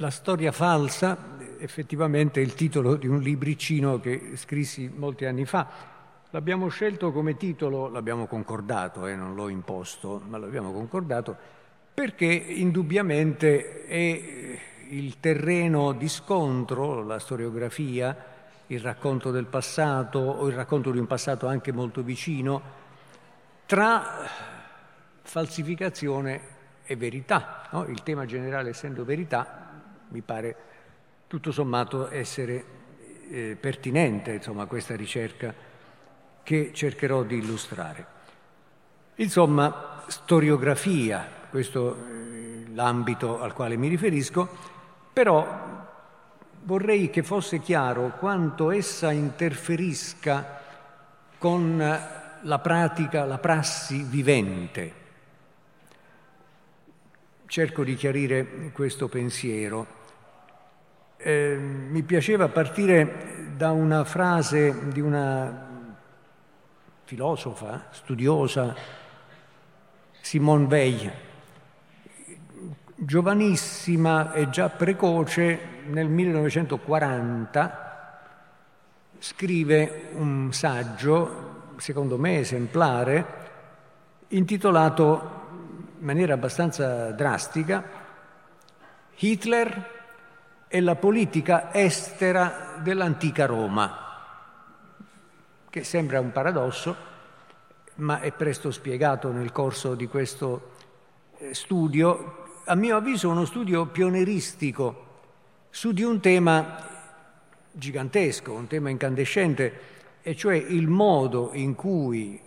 La storia falsa effettivamente è il titolo di un libricino che scrissi molti anni fa. L'abbiamo scelto come titolo, l'abbiamo concordato, eh, non l'ho imposto, ma l'abbiamo concordato, perché indubbiamente è il terreno di scontro, la storiografia, il racconto del passato o il racconto di un passato anche molto vicino, tra falsificazione e verità. No? Il tema generale essendo verità, mi pare tutto sommato essere eh, pertinente insomma, questa ricerca che cercherò di illustrare. Insomma, storiografia, questo eh, l'ambito al quale mi riferisco, però vorrei che fosse chiaro quanto essa interferisca con la pratica, la prassi vivente. Cerco di chiarire questo pensiero. Eh, mi piaceva partire da una frase di una filosofa, studiosa, Simone Weil, giovanissima e già precoce, nel 1940 scrive un saggio, secondo me esemplare, intitolato in maniera abbastanza drastica Hitler è la politica estera dell'antica Roma, che sembra un paradosso, ma è presto spiegato nel corso di questo eh, studio, a mio avviso uno studio pioneristico su di un tema gigantesco, un tema incandescente, e cioè il modo in cui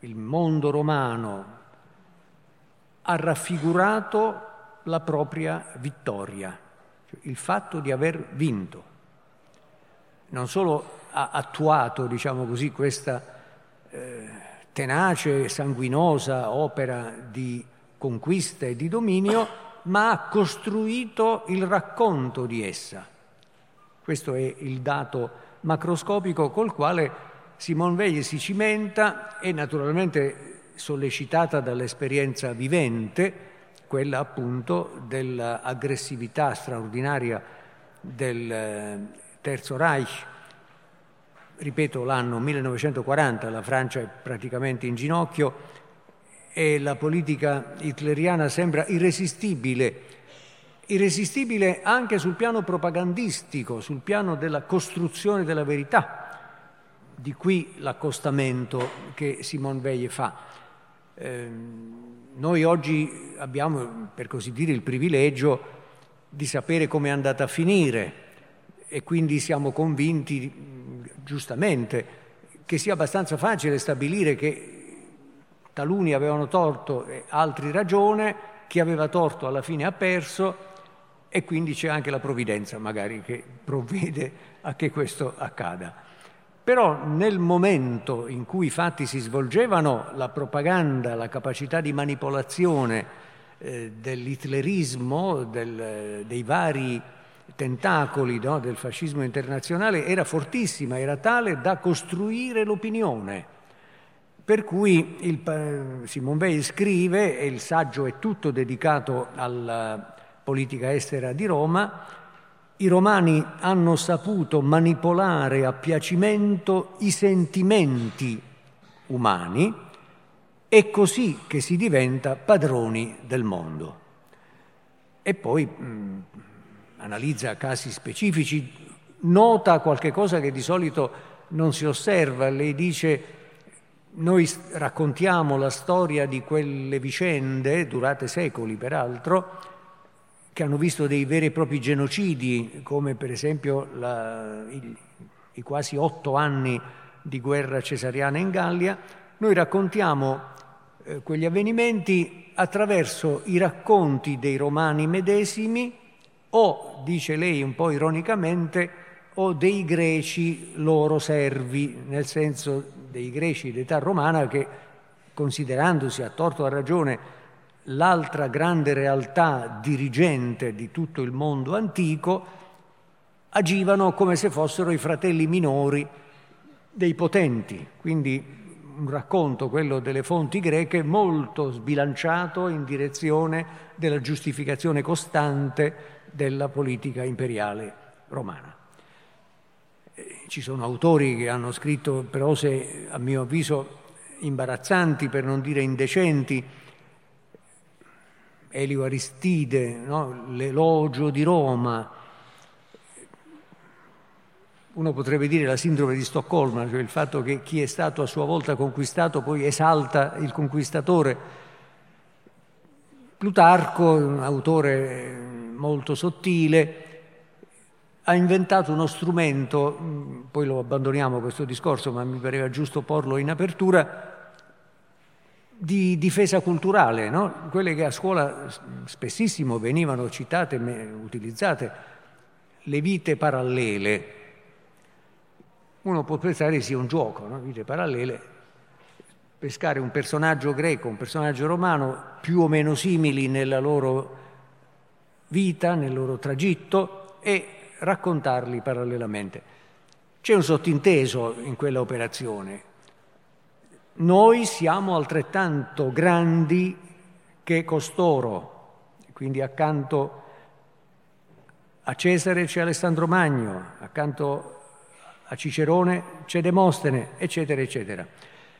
il mondo romano ha raffigurato la propria vittoria il fatto di aver vinto. Non solo ha attuato, diciamo così, questa eh, tenace e sanguinosa opera di conquista e di dominio, ma ha costruito il racconto di essa. Questo è il dato macroscopico col quale Simone Veil si cimenta e naturalmente sollecitata dall'esperienza vivente quella appunto dell'aggressività straordinaria del eh, Terzo Reich. Ripeto, l'anno 1940, la Francia è praticamente in ginocchio e la politica hitleriana sembra irresistibile, irresistibile anche sul piano propagandistico, sul piano della costruzione della verità. Di qui l'accostamento che Simone Veil fa. Eh, noi oggi abbiamo, per così dire, il privilegio di sapere come è andata a finire e quindi siamo convinti, giustamente, che sia abbastanza facile stabilire che taluni avevano torto e altri ragione, chi aveva torto alla fine ha perso e quindi c'è anche la provvidenza magari che provvede a che questo accada. Però nel momento in cui i fatti si svolgevano, la propaganda, la capacità di manipolazione eh, dell'hitlerismo, del, dei vari tentacoli no, del fascismo internazionale era fortissima, era tale da costruire l'opinione. Per cui il, Simon Weil scrive, e il saggio è tutto dedicato alla politica estera di Roma, i romani hanno saputo manipolare a piacimento i sentimenti umani, è così che si diventa padroni del mondo. E poi mh, analizza casi specifici, nota qualche cosa che di solito non si osserva, lei dice noi raccontiamo la storia di quelle vicende, durate secoli peraltro, che hanno visto dei veri e propri genocidi, come per esempio la, i, i quasi otto anni di guerra cesariana in Gallia, noi raccontiamo eh, quegli avvenimenti attraverso i racconti dei romani medesimi o, dice lei un po' ironicamente, o dei greci loro servi, nel senso dei greci d'età romana che, considerandosi a torto o a ragione l'altra grande realtà dirigente di tutto il mondo antico, agivano come se fossero i fratelli minori dei potenti, quindi un racconto, quello delle fonti greche, molto sbilanciato in direzione della giustificazione costante della politica imperiale romana. Eh, ci sono autori che hanno scritto prose, a mio avviso, imbarazzanti, per non dire indecenti, Elio Aristide, no? l'elogio di Roma, uno potrebbe dire la sindrome di Stoccolma, cioè il fatto che chi è stato a sua volta conquistato poi esalta il conquistatore. Plutarco, un autore molto sottile, ha inventato uno strumento, poi lo abbandoniamo questo discorso, ma mi pareva giusto porlo in apertura, di difesa culturale, no? quelle che a scuola spessissimo venivano citate, utilizzate, le vite parallele uno può pensare sia un gioco, no? vite parallele, pescare un personaggio greco, un personaggio romano più o meno simili nella loro vita, nel loro tragitto e raccontarli parallelamente. C'è un sottinteso in quella operazione. Noi siamo altrettanto grandi che costoro, quindi accanto a Cesare c'è Alessandro Magno, accanto a Cicerone c'è Demostene, eccetera, eccetera.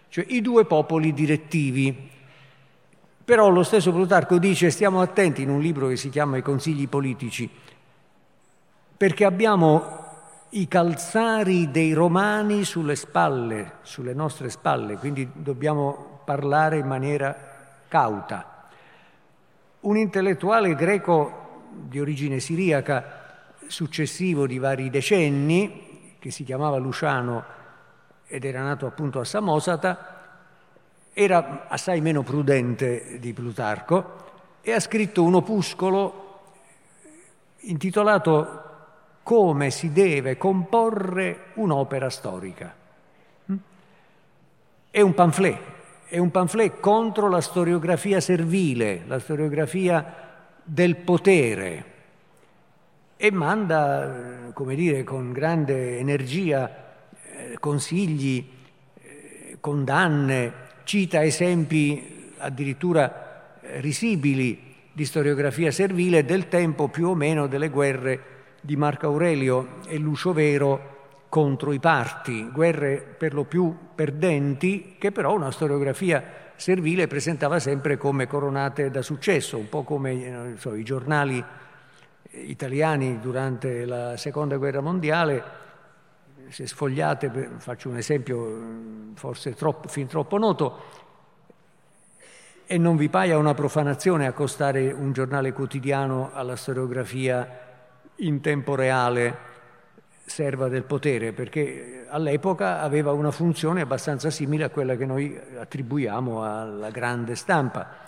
Cioè i due popoli direttivi. Però lo stesso Plutarco dice stiamo attenti in un libro che si chiama I consigli politici, perché abbiamo i calzari dei romani sulle spalle, sulle nostre spalle, quindi dobbiamo parlare in maniera cauta. Un intellettuale greco di origine siriaca, successivo di vari decenni, che si chiamava Luciano ed era nato appunto a Samosata, era assai meno prudente di Plutarco e ha scritto un opuscolo intitolato Come si deve comporre un'opera storica. È un pamphlet, è un pamphlet contro la storiografia servile, la storiografia del potere, e manda, come dire, con grande energia eh, consigli, eh, condanne, cita esempi addirittura eh, risibili di storiografia servile del tempo più o meno delle guerre di Marco Aurelio e Lucio Vero contro i parti, guerre per lo più perdenti che però una storiografia servile presentava sempre come coronate da successo, un po' come so, i giornali italiani durante la seconda guerra mondiale, se sfogliate, faccio un esempio forse troppo, fin troppo noto, e non vi paia una profanazione accostare un giornale quotidiano alla storiografia in tempo reale serva del potere, perché all'epoca aveva una funzione abbastanza simile a quella che noi attribuiamo alla grande stampa.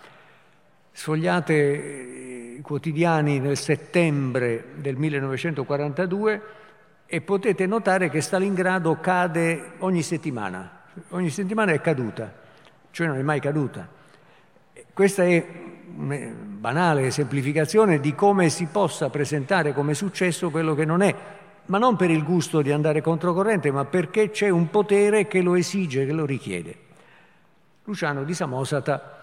Sfogliate quotidiani nel settembre del 1942 e potete notare che Stalingrado cade ogni settimana, ogni settimana è caduta, cioè non è mai caduta. Questa è banale semplificazione di come si possa presentare come successo quello che non è, ma non per il gusto di andare controcorrente, ma perché c'è un potere che lo esige, che lo richiede. Luciano di Samosata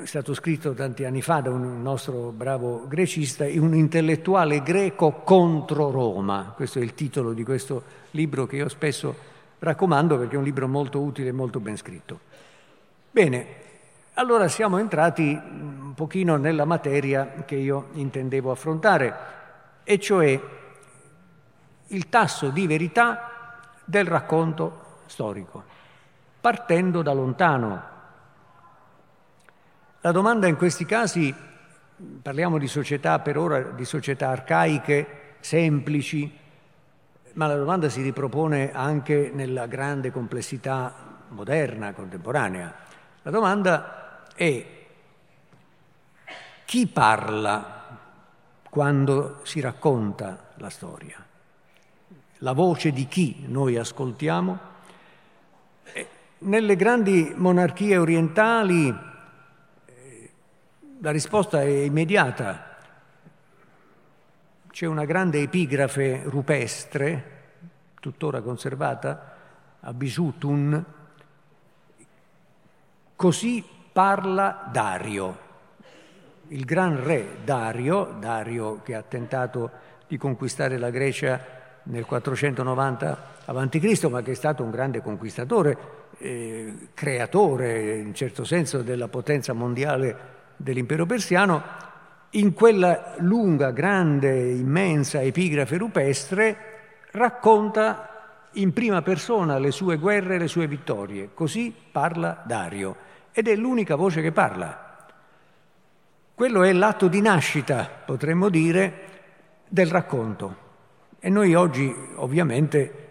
è stato scritto tanti anni fa da un nostro bravo grecista, un intellettuale greco contro Roma. Questo è il titolo di questo libro che io spesso raccomando perché è un libro molto utile e molto ben scritto. Bene, allora siamo entrati un pochino nella materia che io intendevo affrontare, e cioè il tasso di verità del racconto storico, partendo da lontano, la domanda in questi casi, parliamo di società per ora, di società arcaiche, semplici, ma la domanda si ripropone anche nella grande complessità moderna, contemporanea. La domanda è chi parla quando si racconta la storia? La voce di chi noi ascoltiamo? Nelle grandi monarchie orientali la risposta è immediata. C'è una grande epigrafe rupestre, tuttora conservata, a Bisutun, Così parla Dario, il gran re Dario, Dario che ha tentato di conquistare la Grecia nel 490 a.C., ma che è stato un grande conquistatore, eh, creatore in certo senso della potenza mondiale dell'impero persiano, in quella lunga, grande, immensa epigrafe rupestre racconta in prima persona le sue guerre e le sue vittorie. Così parla Dario ed è l'unica voce che parla. Quello è l'atto di nascita, potremmo dire, del racconto. E noi oggi ovviamente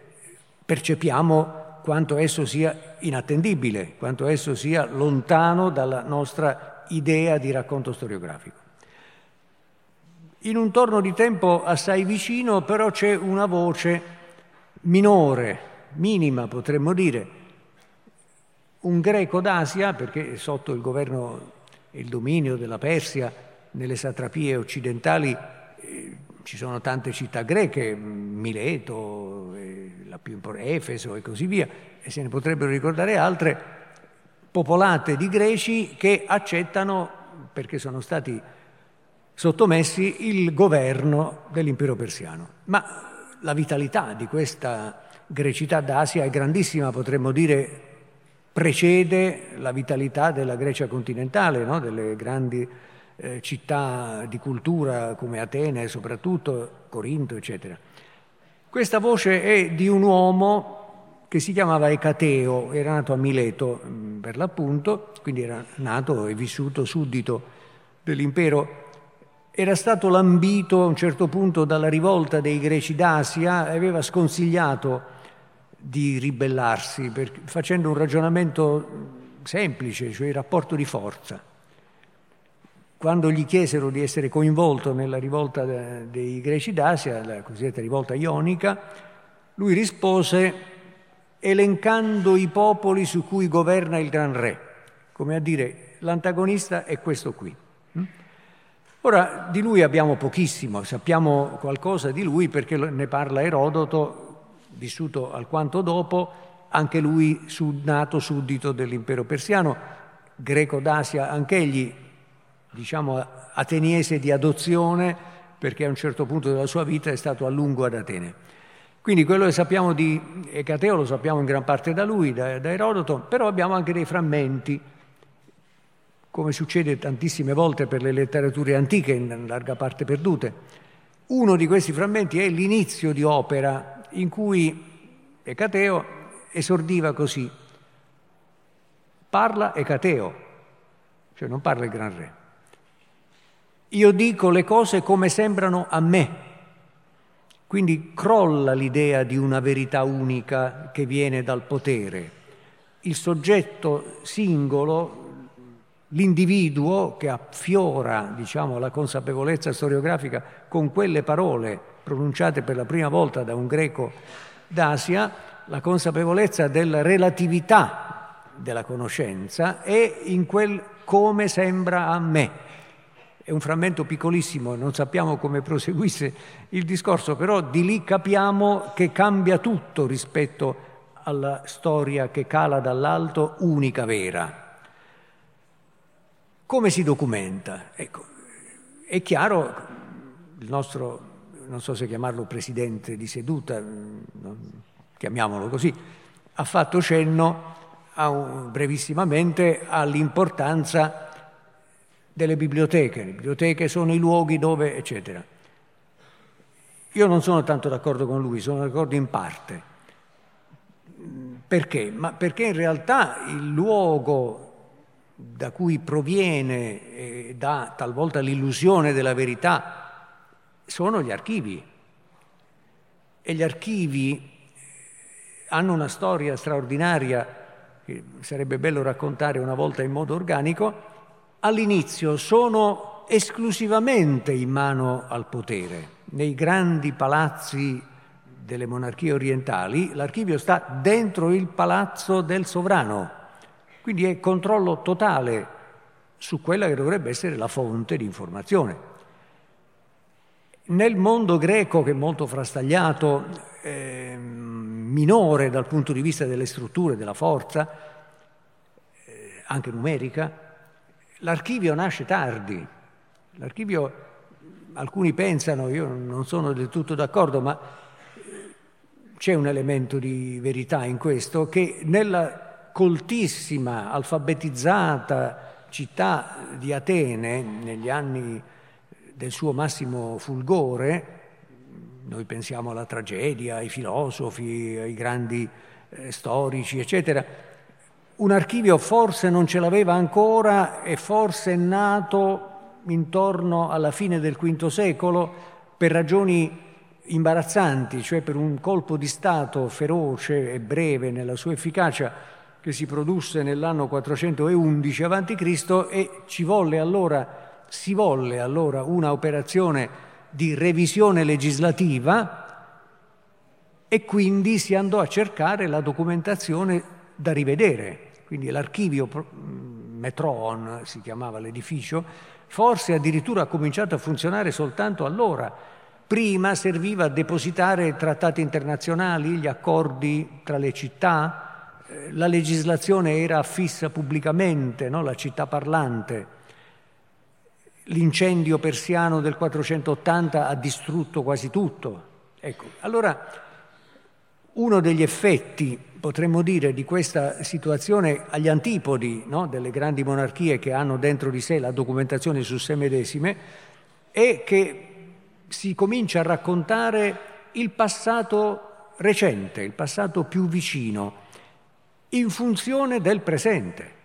percepiamo quanto esso sia inattendibile, quanto esso sia lontano dalla nostra idea di racconto storiografico. In un torno di tempo assai vicino però c'è una voce minore, minima potremmo dire, un greco d'Asia, perché sotto il governo e il dominio della Persia, nelle satrapie occidentali, eh, ci sono tante città greche, Mileto, eh, la più importante, Efeso e così via, e se ne potrebbero ricordare altre, popolate di greci che accettano, perché sono stati sottomessi il governo dell'impero persiano. Ma la vitalità di questa grecità d'Asia è grandissima, potremmo dire precede la vitalità della Grecia continentale, no? delle grandi eh, città di cultura come Atene, soprattutto Corinto, eccetera. Questa voce è di un uomo che si chiamava Ecateo, era nato a Mileto mm, per l'appunto, quindi era nato e vissuto suddito dell'impero era stato lambito a un certo punto dalla rivolta dei greci d'Asia e aveva sconsigliato di ribellarsi per, facendo un ragionamento semplice, cioè il rapporto di forza. Quando gli chiesero di essere coinvolto nella rivolta dei greci d'Asia, la cosiddetta rivolta ionica, lui rispose elencando i popoli su cui governa il gran re, come a dire l'antagonista è questo qui. Ora, di lui abbiamo pochissimo, sappiamo qualcosa di lui perché ne parla Erodoto, vissuto alquanto dopo, anche lui nato suddito dell'impero persiano, greco d'Asia, anch'egli, diciamo, ateniese di adozione, perché a un certo punto della sua vita è stato a lungo ad Atene. Quindi quello che sappiamo di Ecateo lo sappiamo in gran parte da lui, da, da Erodoto, però abbiamo anche dei frammenti come succede tantissime volte per le letterature antiche, in larga parte perdute. Uno di questi frammenti è l'inizio di opera in cui Ecateo esordiva così. Parla Ecateo, cioè non parla il gran re. Io dico le cose come sembrano a me. Quindi crolla l'idea di una verità unica che viene dal potere. Il soggetto singolo l'individuo che affiora diciamo, la consapevolezza storiografica con quelle parole pronunciate per la prima volta da un greco d'Asia, la consapevolezza della relatività della conoscenza è in quel come sembra a me. È un frammento piccolissimo, non sappiamo come proseguisse il discorso, però di lì capiamo che cambia tutto rispetto alla storia che cala dall'alto, unica vera. Come si documenta? Ecco, è chiaro, il nostro, non so se chiamarlo presidente di seduta, chiamiamolo così, ha fatto cenno un, brevissimamente all'importanza delle biblioteche. Le biblioteche sono i luoghi dove, eccetera. Io non sono tanto d'accordo con lui, sono d'accordo in parte. Perché? Ma perché in realtà il luogo da cui proviene e dà talvolta l'illusione della verità sono gli archivi. E gli archivi hanno una storia straordinaria che sarebbe bello raccontare una volta in modo organico. All'inizio sono esclusivamente in mano al potere. Nei grandi palazzi delle monarchie orientali l'archivio sta dentro il palazzo del sovrano quindi è controllo totale su quella che dovrebbe essere la fonte di informazione. Nel mondo greco, che è molto frastagliato, eh, minore dal punto di vista delle strutture, della forza, eh, anche numerica. L'archivio nasce tardi. L'archivio, alcuni pensano, io non sono del tutto d'accordo, ma c'è un elemento di verità in questo, che nella coltissima, alfabetizzata città di Atene, negli anni del suo massimo fulgore, noi pensiamo alla tragedia, ai filosofi, ai grandi eh, storici, eccetera, un archivio forse non ce l'aveva ancora e forse è nato intorno alla fine del V secolo per ragioni imbarazzanti, cioè per un colpo di Stato feroce e breve nella sua efficacia che si produsse nell'anno 411 a.C. e ci volle allora, si volle allora una operazione di revisione legislativa e quindi si andò a cercare la documentazione da rivedere. Quindi l'archivio Metron si chiamava l'edificio, forse addirittura ha cominciato a funzionare soltanto allora Prima serviva a depositare trattati internazionali, gli accordi tra le città, eh, la legislazione era affissa pubblicamente, no? la città parlante. L'incendio persiano del 480 ha distrutto quasi tutto. Ecco, allora uno degli effetti, potremmo dire, di questa situazione agli antipodi no? delle grandi monarchie che hanno dentro di sé la documentazione su sé medesime è che si comincia a raccontare il passato recente, il passato più vicino, in funzione del presente.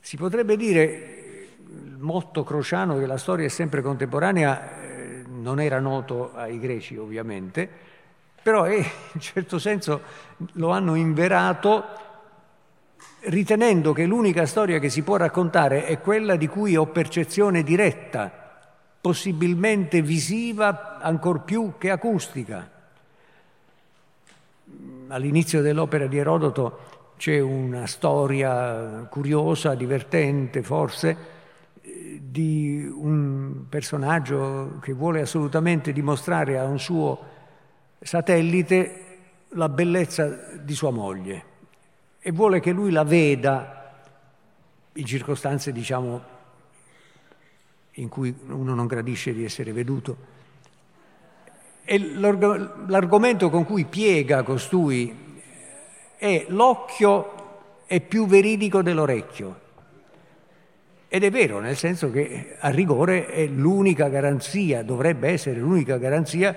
Si potrebbe dire, motto crociano che la storia è sempre contemporanea eh, non era noto ai greci ovviamente, però è, in certo senso lo hanno inverato ritenendo che l'unica storia che si può raccontare è quella di cui ho percezione diretta possibilmente visiva ancor più che acustica. All'inizio dell'opera di Erodoto c'è una storia curiosa, divertente forse, di un personaggio che vuole assolutamente dimostrare a un suo satellite la bellezza di sua moglie e vuole che lui la veda in circostanze, diciamo, in cui uno non gradisce di essere veduto. E l'argomento con cui piega costui è l'occhio è più veridico dell'orecchio. Ed è vero, nel senso che a rigore è l'unica garanzia, dovrebbe essere l'unica garanzia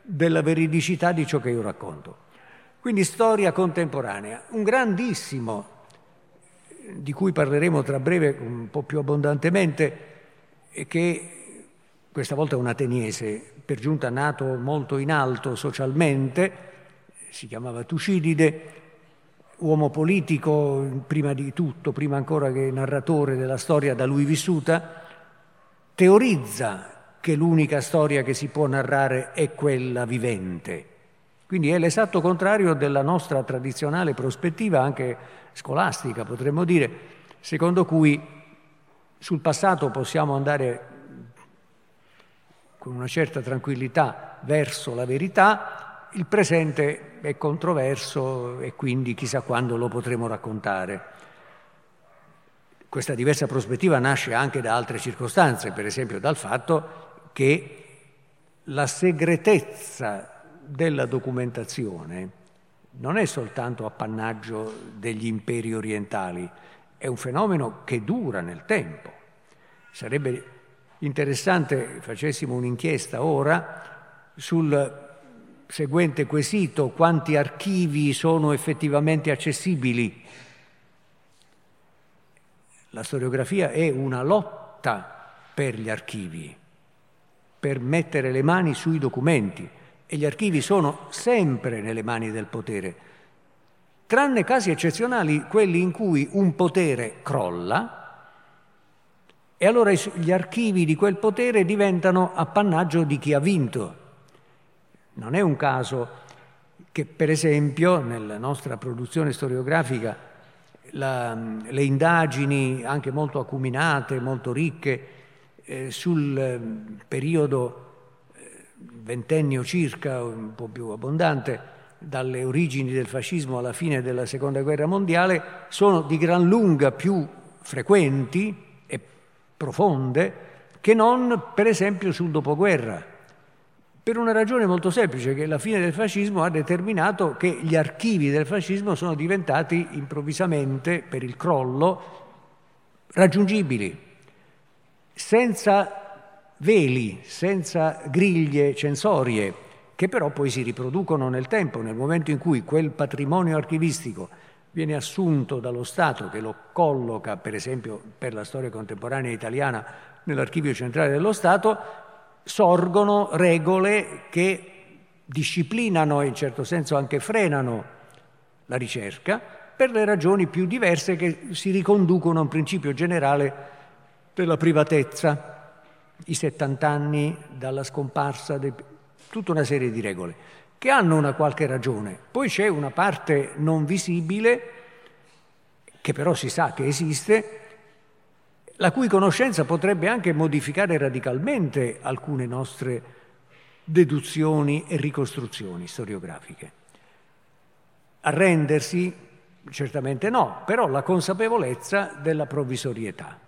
della veridicità di ciò che io racconto. Quindi storia contemporanea, un grandissimo, di cui parleremo tra breve un po' più abbondantemente, che questa volta è un ateniese, per giunta nato molto in alto socialmente, si chiamava Tucidide, uomo politico prima di tutto, prima ancora che narratore della storia da lui vissuta, teorizza che l'unica storia che si può narrare è quella vivente. Quindi è l'esatto contrario della nostra tradizionale prospettiva, anche scolastica potremmo dire, secondo cui sul passato possiamo andare con una certa tranquillità verso la verità, il presente è controverso e quindi chissà quando lo potremo raccontare. Questa diversa prospettiva nasce anche da altre circostanze, per esempio dal fatto che la segretezza della documentazione non è soltanto appannaggio degli imperi orientali, è un fenomeno che dura nel tempo. Sarebbe interessante facessimo un'inchiesta ora sul seguente quesito, quanti archivi sono effettivamente accessibili. La storiografia è una lotta per gli archivi, per mettere le mani sui documenti e gli archivi sono sempre nelle mani del potere tranne casi eccezionali, quelli in cui un potere crolla e allora gli archivi di quel potere diventano appannaggio di chi ha vinto. Non è un caso che, per esempio, nella nostra produzione storiografica la, le indagini, anche molto acuminate, molto ricche, eh, sul eh, periodo eh, ventennio circa, un po' più abbondante, dalle origini del fascismo alla fine della seconda guerra mondiale, sono di gran lunga più frequenti e profonde che non, per esempio, sul dopoguerra. Per una ragione molto semplice, che la fine del fascismo ha determinato che gli archivi del fascismo sono diventati improvvisamente, per il crollo, raggiungibili, senza veli, senza griglie censorie, che però poi si riproducono nel tempo, nel momento in cui quel patrimonio archivistico viene assunto dallo Stato che lo colloca, per esempio per la storia contemporanea italiana, nell'archivio centrale dello Stato, sorgono regole che disciplinano e in certo senso anche frenano la ricerca per le ragioni più diverse che si riconducono a un principio generale della privatezza, i 70 anni dalla scomparsa, di tutta una serie di regole, che hanno una qualche ragione. Poi c'è una parte non visibile, che però si sa che esiste, la cui conoscenza potrebbe anche modificare radicalmente alcune nostre deduzioni e ricostruzioni storiografiche. Arrendersi? Certamente no, però la consapevolezza della provvisorietà.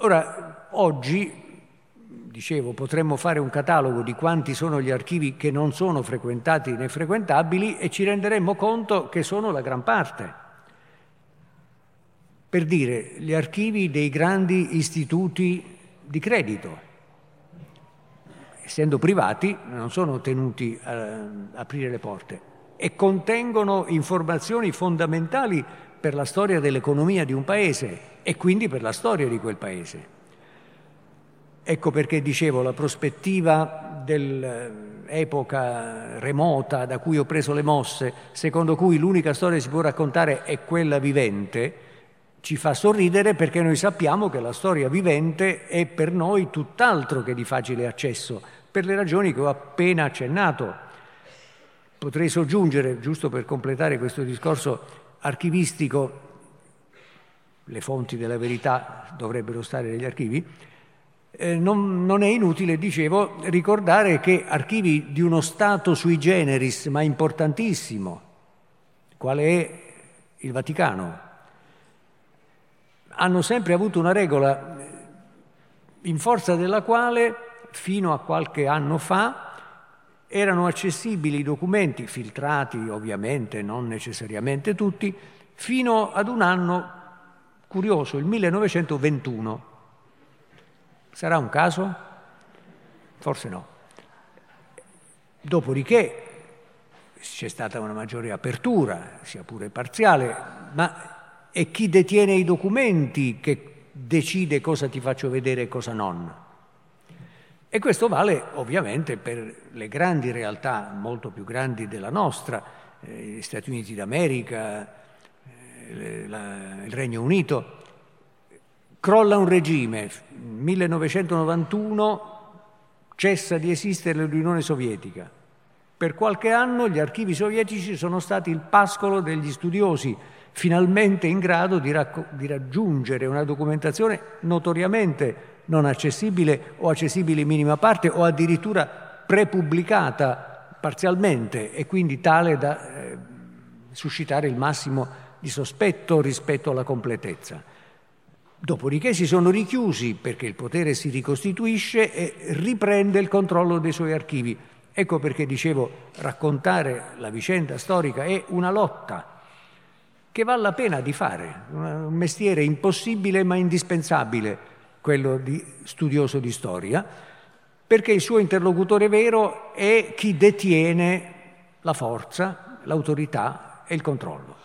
Ora, oggi, dicevo, potremmo fare un catalogo di quanti sono gli archivi che non sono frequentati né frequentabili e ci renderemmo conto che sono la gran parte. Per dire, gli archivi dei grandi istituti di credito, essendo privati, non sono tenuti a aprire le porte e contengono informazioni fondamentali per la storia dell'economia di un paese e quindi per la storia di quel paese. Ecco perché dicevo la prospettiva dell'epoca remota da cui ho preso le mosse, secondo cui l'unica storia che si può raccontare è quella vivente, ci fa sorridere perché noi sappiamo che la storia vivente è per noi tutt'altro che di facile accesso, per le ragioni che ho appena accennato. Potrei soggiungere, giusto per completare questo discorso archivistico, le fonti della verità dovrebbero stare negli archivi, eh, non, non, è inutile, dicevo, ricordare che archivi di uno Stato sui generis, ma importantissimo, quale è il Vaticano, hanno sempre avuto una regola in forza della quale fino a qualche anno fa erano accessibili i documenti, filtrati ovviamente, non necessariamente tutti, fino ad un anno curioso, il 1921. Sarà un caso? Forse no. Dopodiché c'è stata una maggiore apertura, sia pure parziale, ma è chi detiene i documenti che decide cosa ti faccio vedere e cosa non. E questo vale ovviamente per le grandi realtà, molto più grandi della nostra, eh, gli Stati Uniti d'America, eh, la, il Regno Unito. Crolla un regime, 1991 cessa di esistere l'Unione Sovietica. Per qualche anno gli archivi sovietici sono stati il pascolo degli studiosi finalmente in grado di, racco- di raggiungere una documentazione notoriamente non accessibile o accessibile in minima parte o addirittura prepubblicata parzialmente e quindi tale da eh, suscitare il massimo di sospetto rispetto alla completezza. Dopodiché si sono richiusi perché il potere si ricostituisce e riprende il controllo dei suoi archivi. Ecco perché dicevo, raccontare la vicenda storica è una lotta che vale la pena di fare, un mestiere impossibile ma indispensabile, quello di studioso di storia, perché il suo interlocutore vero è chi detiene la forza, l'autorità e il controllo.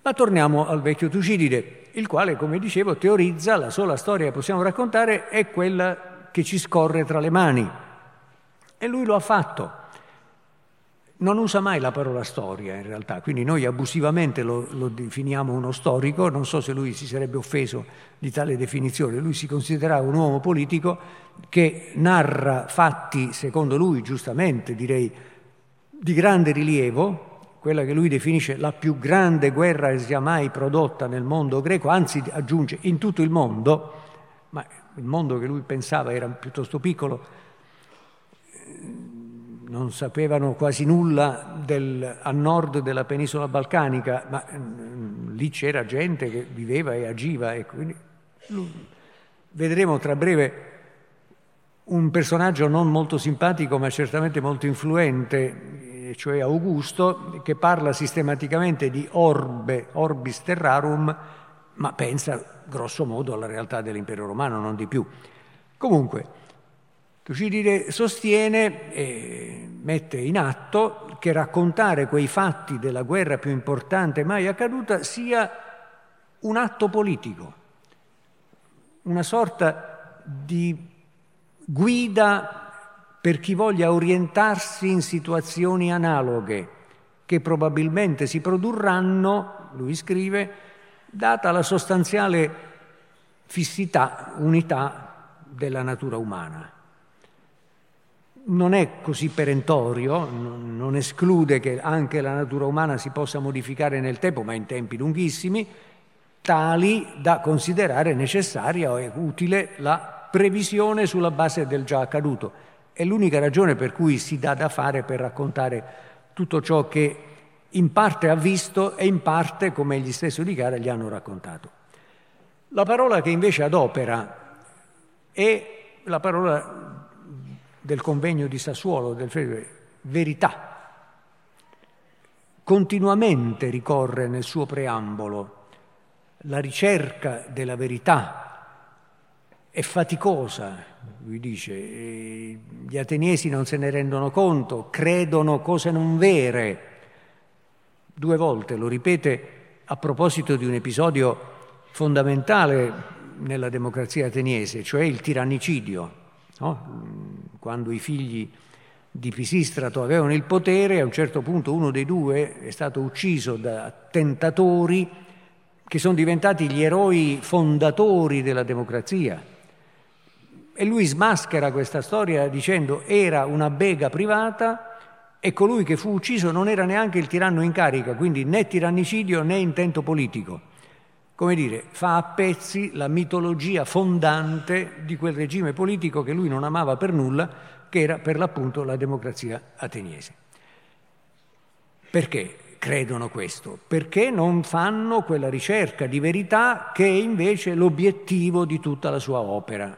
Ma torniamo al vecchio Tucidide, il quale, come dicevo, teorizza la sola storia che possiamo raccontare è quella che ci scorre tra le mani. E lui lo ha fatto. Non usa mai la parola storia in realtà, quindi noi abusivamente lo, lo, definiamo uno storico, non so se lui si sarebbe offeso di tale definizione, lui si considerava un uomo politico che narra fatti, secondo lui giustamente direi, di grande rilievo, quella che lui definisce la più grande guerra che sia mai prodotta nel mondo greco, anzi aggiunge in tutto il mondo, ma il mondo che lui pensava era piuttosto piccolo, non sapevano quasi nulla del, a nord della penisola balcanica, ma mm, lì c'era gente che viveva e agiva. E quindi, vedremo tra breve un personaggio non molto simpatico ma certamente molto influente, cioè Augusto, che parla sistematicamente di orbe, orbis terrarum, ma pensa grosso modo alla realtà dell'impero romano, non di più. Comunque, Tucidide sostiene e mette in atto che raccontare quei fatti della guerra più importante mai accaduta sia un atto politico, una sorta di guida per chi voglia orientarsi in situazioni analoghe che probabilmente si produrranno, lui scrive, data la sostanziale fissità, unità della natura umana non è così perentorio, non esclude che anche la natura umana si possa modificare nel tempo, ma in tempi lunghissimi, tali da considerare necessaria e utile la previsione sulla base del già accaduto. È l'unica ragione per cui si dà da fare per raccontare tutto ciò che in parte ha visto e in parte, come egli stesso dichiara, gli hanno raccontato. La parola che invece adopera è la parola del convegno di Sassuolo, del verità. Continuamente ricorre nel suo preambolo la ricerca della verità è faticosa, lui dice, gli ateniesi non se ne rendono conto, credono cose non vere. Due volte lo ripete a proposito di un episodio fondamentale nella democrazia ateniese, cioè il tirannicidio. No? Quando i figli di Pisistrato avevano il potere, a un certo punto uno dei due è stato ucciso da tentatori che sono diventati gli eroi fondatori della democrazia. E lui smaschera questa storia dicendo era una bega privata e colui che fu ucciso non era neanche il tiranno in carica, quindi né tirannicidio né intento politico come dire, fa a pezzi la mitologia fondante di quel regime politico che lui non amava per nulla, che era per l'appunto la democrazia ateniese. Perché credono questo? Perché non fanno quella ricerca di verità che è invece l'obiettivo di tutta la sua opera,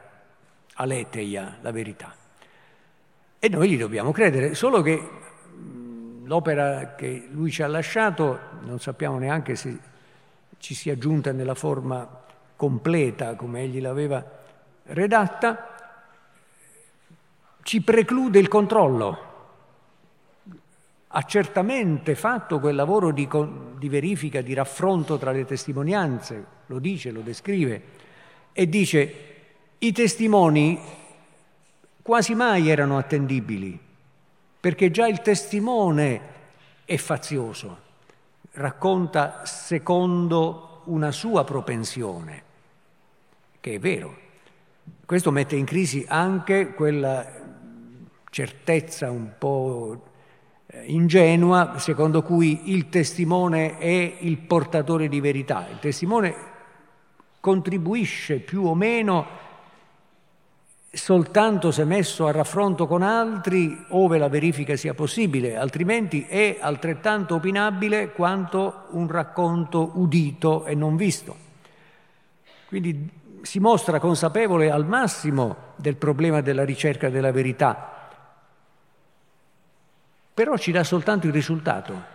aleteia, la verità. E noi gli dobbiamo credere, solo che l'opera che lui ci ha lasciato, non sappiamo neanche se ci sia giunta nella forma completa come egli l'aveva redatta, ci preclude il controllo. Ha certamente fatto quel lavoro di, di verifica, di raffronto tra le testimonianze, lo dice, lo descrive, e dice i testimoni quasi mai erano attendibili, perché già il testimone è fazioso racconta secondo una sua propensione, che è vero. Questo mette in crisi anche quella certezza un po' eh, ingenua secondo cui il testimone è il portatore di verità. Il testimone contribuisce più o meno soltanto se messo a raffronto con altri, ove la verifica sia possibile, altrimenti è altrettanto opinabile quanto un racconto udito e non visto. Quindi si mostra consapevole al massimo del problema della ricerca della verità, però ci dà soltanto il risultato.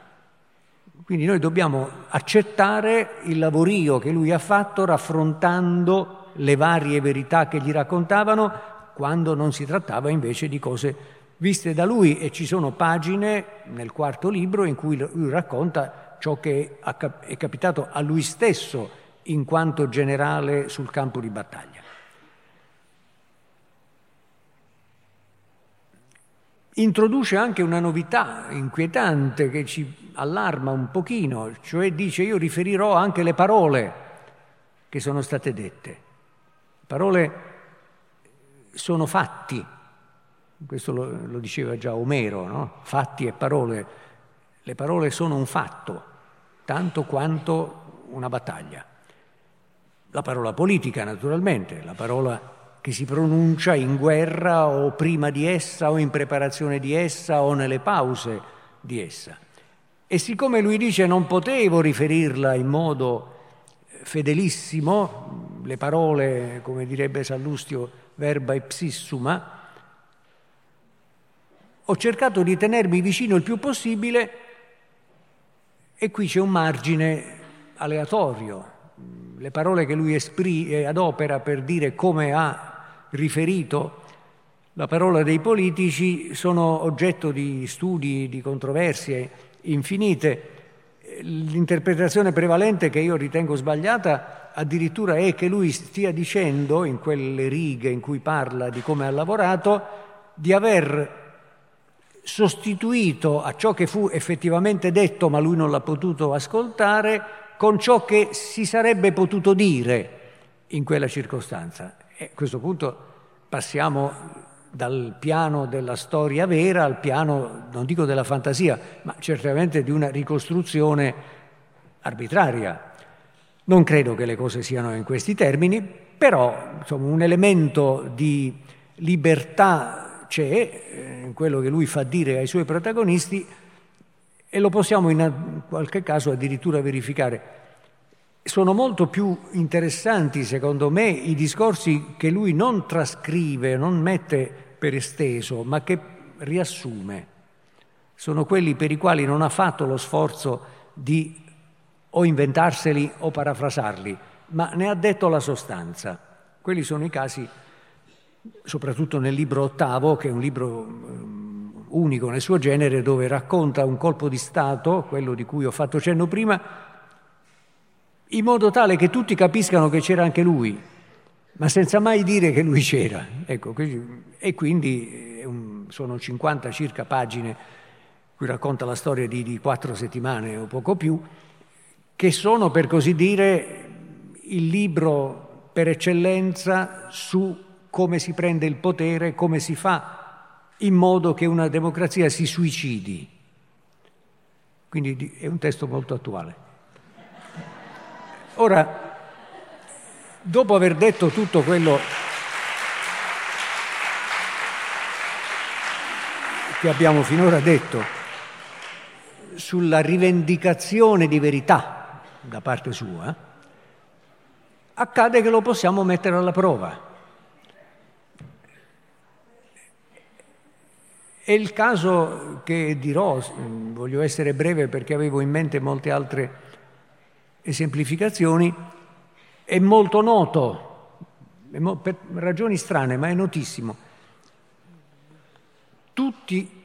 Quindi noi dobbiamo accettare il lavorio che lui ha fatto raffrontando le varie verità che gli raccontavano quando non si trattava invece di cose viste da lui e ci sono pagine nel quarto libro in cui lui racconta ciò che è capitato a lui stesso in quanto generale sul campo di battaglia. Introduce anche una novità inquietante che ci allarma un pochino, cioè dice io riferirò anche le parole che sono state dette, parole sono fatti, questo lo, lo diceva già Omero, no? fatti e parole, le parole sono un fatto, tanto quanto una battaglia. La parola politica, naturalmente, la parola che si pronuncia in guerra o prima di essa o in preparazione di essa o nelle pause di essa. E siccome lui dice non potevo riferirla in modo fedelissimo, le parole, come direbbe Sallustio, verba ipsissuma, ho cercato di tenermi vicino il più possibile e qui c'è un margine aleatorio. Le parole che lui esprime, adopera per dire come ha riferito la parola dei politici sono oggetto di studi, di controversie infinite. L'interpretazione prevalente che io ritengo sbagliata addirittura è che lui stia dicendo, in quelle righe in cui parla di come ha lavorato, di aver sostituito a ciò che fu effettivamente detto ma lui non l'ha potuto ascoltare con ciò che si sarebbe potuto dire in quella circostanza. E a questo punto passiamo dal piano della storia vera al piano, non dico della fantasia, ma certamente di una ricostruzione arbitraria. Non credo che le cose siano in questi termini, però insomma, un elemento di libertà c'è eh, in quello che lui fa dire ai suoi protagonisti e lo possiamo in qualche caso addirittura verificare. Sono molto più interessanti, secondo me, i discorsi che lui non trascrive, non mette per esteso, ma che riassume. Sono quelli per i quali non ha fatto lo sforzo di o inventarseli o parafrasarli, ma ne ha detto la sostanza. Quelli sono i casi, soprattutto nel libro ottavo, che è un libro ehm, unico nel suo genere, dove racconta un colpo di Stato, quello di cui ho fatto cenno prima, in modo tale che tutti capiscano che c'era anche lui, ma senza mai dire che lui c'era. Ecco, e quindi un, sono 50 circa pagine, qui racconta la storia di, di quattro settimane o poco più, che sono per così dire il libro per eccellenza su come si prende il potere, come si fa in modo che una democrazia si suicidi. Quindi è un testo molto attuale. Ora, dopo aver detto tutto quello che abbiamo finora detto sulla rivendicazione di verità da parte sua, accade che lo possiamo mettere alla prova. È il caso che dirò, voglio essere breve perché avevo in mente molte altre esemplificazioni, è molto noto, per ragioni strane, ma è notissimo. Tutti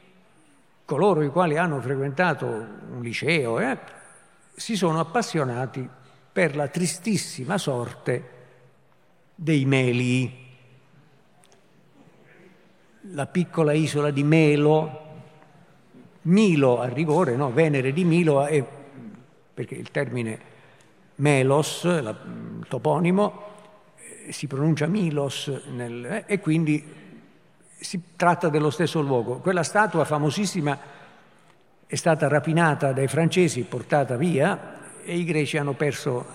coloro i quali hanno frequentato un liceo eh, si sono appassionati per la tristissima sorte dei Meli, la piccola isola di Melo, Milo a rigore, no? Venere di Milo, è, perché il termine Melos, il toponimo, eh, si pronuncia Milos nel, eh, e quindi si tratta dello stesso luogo. Quella statua famosissima è stata rapinata dai francesi, portata via e i greci hanno perso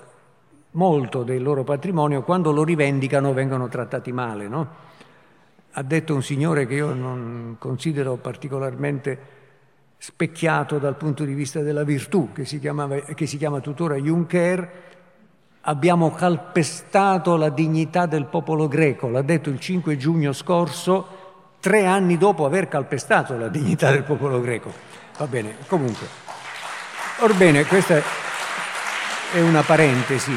molto del loro patrimonio, quando lo rivendicano vengono trattati male. No? Ha detto un signore che io non considero particolarmente specchiato dal punto di vista della virtù, che si, chiamava, che si chiama tuttora Juncker, abbiamo calpestato la dignità del popolo greco, l'ha detto il 5 giugno scorso, tre anni dopo aver calpestato la dignità del popolo greco. Va bene, comunque. Orbene, questa è una parentesi.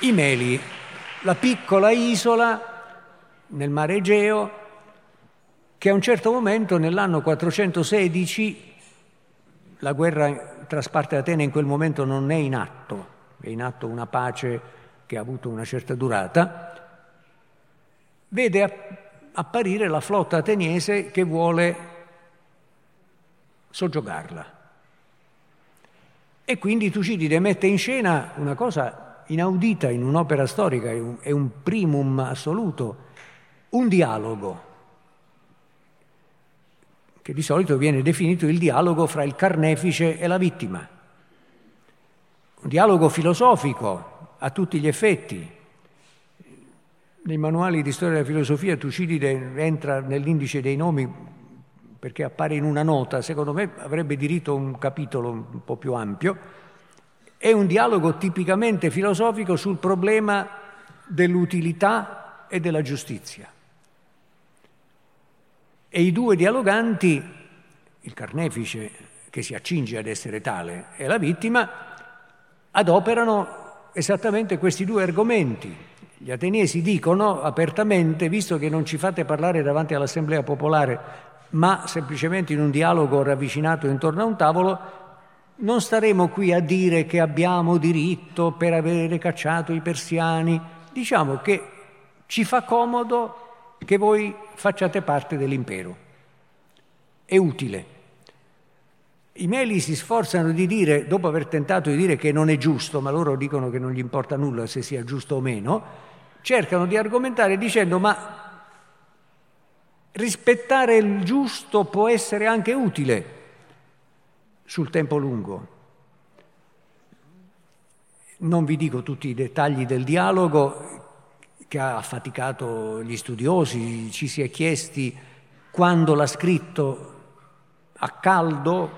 I Meli, la piccola isola nel mare Egeo che a un certo momento nell'anno 416 la guerra tra Sparta e Atene in quel momento non è in atto, è in atto una pace che ha avuto una certa durata, vede apparire la flotta ateniese che vuole soggiogarla. E quindi Tucidide mette in scena una cosa inaudita in un'opera storica, è un primum assoluto, un dialogo che di solito viene definito il dialogo fra il carnefice e la vittima. Un dialogo filosofico a tutti gli effetti. nei manuali di storia della filosofia Tucidide entra nell'indice dei nomi perché appare in una nota, secondo me avrebbe diritto a un capitolo un po' più ampio, è un dialogo tipicamente filosofico sul problema dell'utilità e della giustizia. E i due dialoganti, il carnefice che si accinge ad essere tale e la vittima, adoperano esattamente questi due argomenti, gli ateniesi dicono apertamente, visto che non ci fate parlare davanti all'Assemblea Popolare, ma semplicemente in un dialogo ravvicinato intorno a un tavolo, non staremo qui a dire che abbiamo diritto per avere cacciato i persiani, diciamo che ci fa comodo che voi facciate parte dell'impero. È utile. I meli si sforzano di dire, dopo aver tentato di dire che non è giusto, ma loro dicono che non gli importa nulla se sia giusto o meno, cercano di argomentare dicendo ma rispettare il giusto può essere anche utile sul tempo lungo. Non vi dico tutti i dettagli del dialogo che ha affaticato gli studiosi, ci si è chiesti quando l'ha scritto a caldo,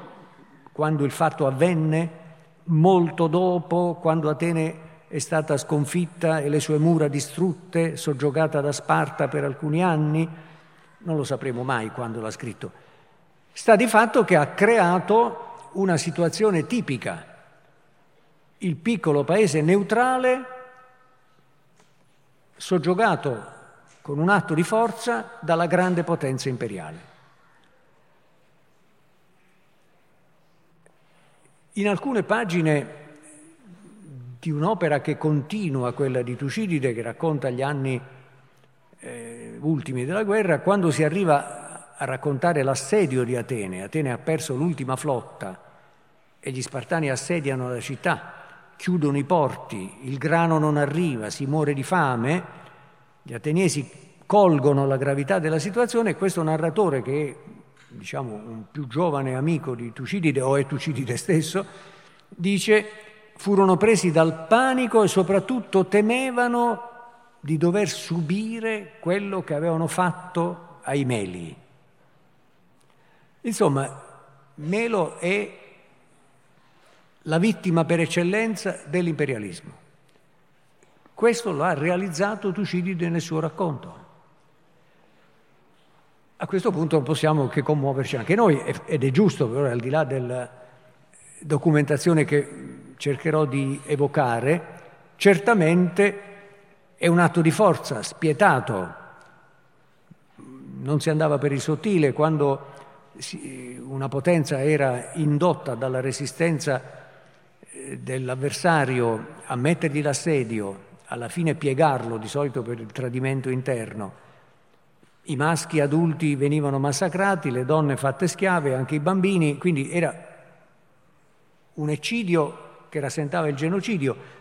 quando il fatto avvenne, molto dopo, quando Atene è stata sconfitta e le sue mura distrutte, soggiogata da Sparta per alcuni anni, non lo sapremo mai quando l'ha scritto. Sta di fatto che ha creato una situazione tipica. Il piccolo paese neutrale, soggiogato con un atto di forza dalla grande potenza imperiale. In alcune pagine di un'opera che continua quella di Tucidide, che racconta gli anni eh, ultimi della guerra, quando si arriva a raccontare l'assedio di Atene, Atene ha perso l'ultima flotta e gli spartani assediano la città, chiudono i porti, il grano non arriva, si muore di fame, gli ateniesi colgono la gravità della situazione e questo narratore che diciamo un più giovane amico di Tucidide o è Tucidide stesso, dice furono presi dal panico e soprattutto temevano di dover subire quello che avevano fatto ai Meli. Insomma, Melo è la vittima per eccellenza dell'imperialismo. Questo lo ha realizzato Tucidide nel suo racconto. A questo punto non possiamo che commuoverci anche noi, ed è giusto, però al di là della documentazione che cercherò di evocare, certamente è un atto di forza spietato. Non si andava per il sottile quando una potenza era indotta dalla resistenza dell'avversario a mettergli l'assedio, alla fine piegarlo, di solito per il tradimento interno. I maschi adulti venivano massacrati, le donne fatte schiave, anche i bambini, quindi era un eccidio che rasentava il genocidio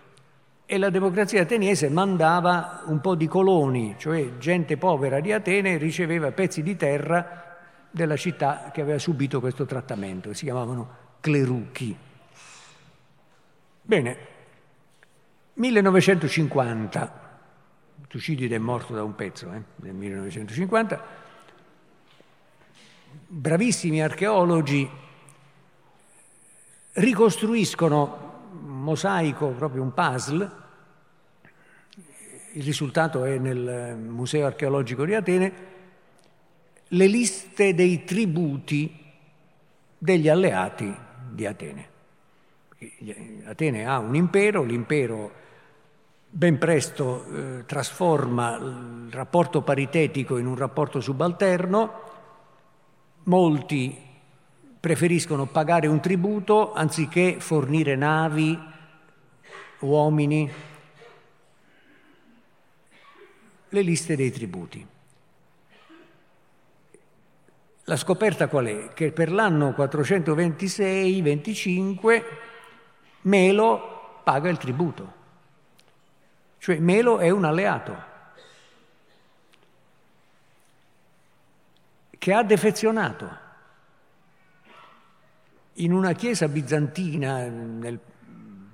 e la democrazia ateniese mandava un po' di coloni, cioè gente povera di Atene riceveva pezzi di terra della città che aveva subito questo trattamento, si chiamavano cleruchi. Bene, 1950, Tucidide è morto da un pezzo, eh, nel 1950, bravissimi archeologi ricostruiscono mosaico, proprio un puzzle. Il risultato è nel Museo archeologico di Atene, le liste dei tributi degli alleati di Atene. Atene ha un impero, l'impero ben presto eh, trasforma il rapporto paritetico in un rapporto subalterno, molti preferiscono pagare un tributo anziché fornire navi, uomini, le liste dei tributi. La scoperta qual è? Che per l'anno 426-25 Melo paga il tributo, cioè Melo è un alleato. Che ha defezionato. In una chiesa bizantina nel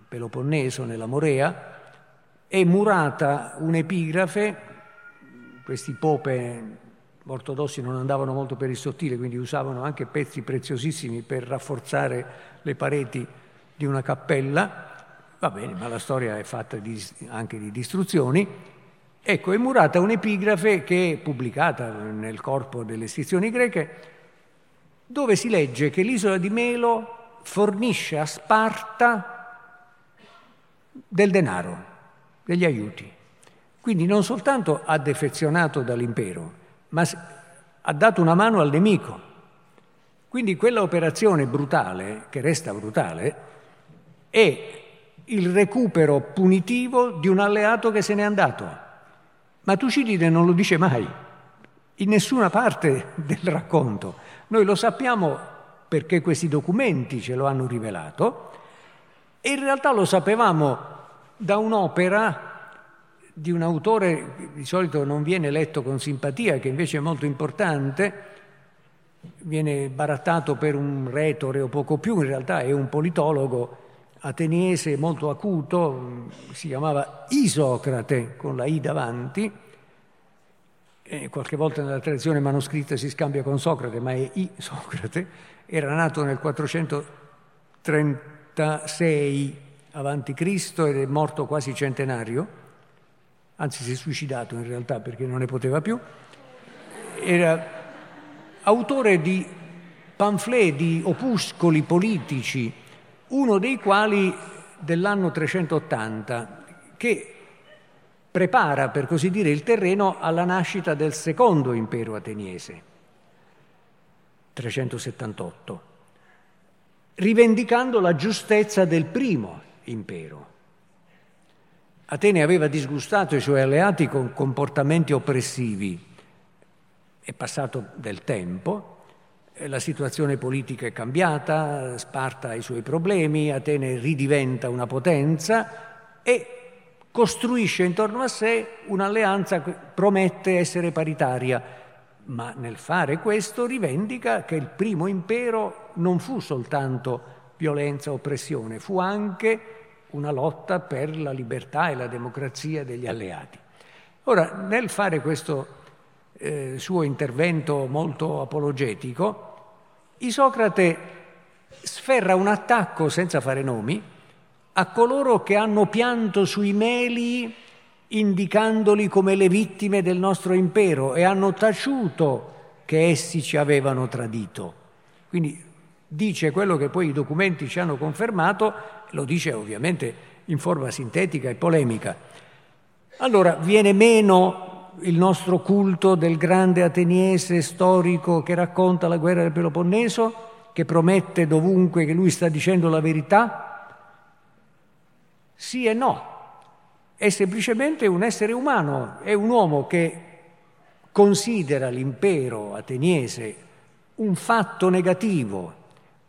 Peloponneso, nella Morea, è murata un'epigrafe. Questi pope ortodossi non andavano molto per il sottile, quindi usavano anche pezzi preziosissimi per rafforzare le pareti di una cappella. Va bene, ma la storia è fatta di, anche di distruzioni. Ecco, è murata un'epigrafe che è pubblicata nel corpo delle istruzioni greche, dove si legge che l'isola di Melo fornisce a Sparta del denaro, degli aiuti. Quindi non soltanto ha defezionato dall'impero, ma ha dato una mano al nemico. Quindi quella operazione brutale, che resta brutale, è il recupero punitivo di un alleato che se n'è andato. Ma Tucidide non lo dice mai, in nessuna parte del racconto. Noi lo sappiamo perché questi documenti ce lo hanno rivelato e in realtà lo sapevamo da un'opera di un autore che di solito non viene letto con simpatia, che invece è molto importante, viene barattato per un retore o poco più, in realtà è un politologo ateniese molto acuto, si chiamava Isocrate con la I davanti, e qualche volta nella tradizione manoscritta si scambia con Socrate, ma è Isocrate, era nato nel 436 avanti Cristo ed è morto quasi centenario anzi si è suicidato in realtà perché non ne poteva più, era autore di pamphlet, di opuscoli politici, uno dei quali dell'anno 380, che prepara, per così dire, il terreno alla nascita del secondo impero ateniese, 378, rivendicando la giustezza del primo impero. Atene aveva disgustato i suoi alleati con comportamenti oppressivi. È passato del tempo, la situazione politica è cambiata, Sparta ha i suoi problemi, Atene ridiventa una potenza e costruisce intorno a sé un'alleanza che promette essere paritaria, ma nel fare questo rivendica che il primo impero non fu soltanto violenza, oppressione, fu anche una lotta per la libertà e la democrazia degli alleati. Ora, nel fare questo eh, suo intervento molto apologetico, Isocrate sferra un attacco senza fare nomi a coloro che hanno pianto sui meli indicandoli come le vittime del nostro impero e hanno taciuto che essi ci avevano tradito. Quindi dice quello che poi i documenti ci hanno confermato, lo dice ovviamente in forma sintetica e polemica. Allora viene meno il nostro culto del grande ateniese storico che racconta la guerra del Peloponneso, che promette dovunque che lui sta dicendo la verità? Sì e no. È semplicemente un essere umano, è un uomo che considera l'impero ateniese un fatto negativo,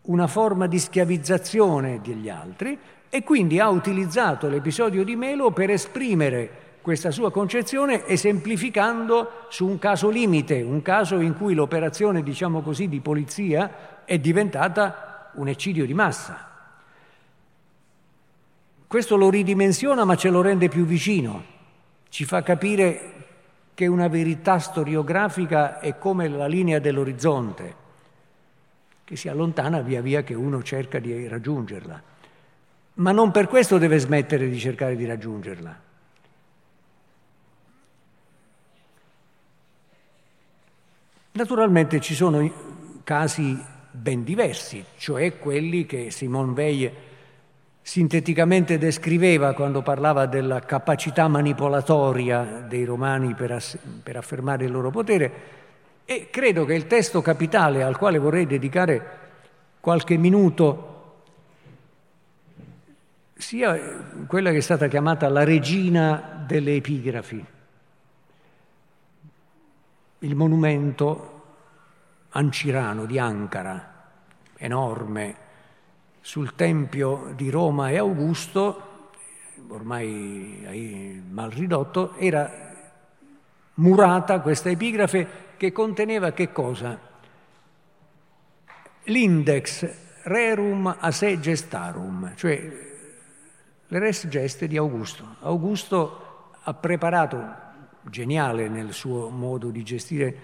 una forma di schiavizzazione degli altri e quindi ha utilizzato l'episodio di Melo per esprimere questa sua concezione esemplificando su un caso limite, un caso in cui l'operazione, diciamo così, di polizia è diventata un eccidio di massa. Questo lo ridimensiona ma ce lo rende più vicino, ci fa capire che una verità storiografica è come la linea dell'orizzonte che si allontana via via che uno cerca di raggiungerla. Ma non per questo deve smettere di cercare di raggiungerla. Naturalmente ci sono casi ben diversi, cioè quelli che Simone Weil sinteticamente descriveva quando parlava della capacità manipolatoria dei romani per, ass- per affermare il loro potere. E credo che il testo capitale al quale vorrei dedicare qualche minuto sia quella che è stata chiamata la regina delle epigrafi, il monumento ancirano di Ankara, enorme, sul tempio di Roma e Augusto, ormai mal ridotto, era murata questa epigrafe che conteneva che cosa? L'index rerum a se gestarum, cioè le res geste di Augusto. Augusto ha preparato geniale nel suo modo di gestire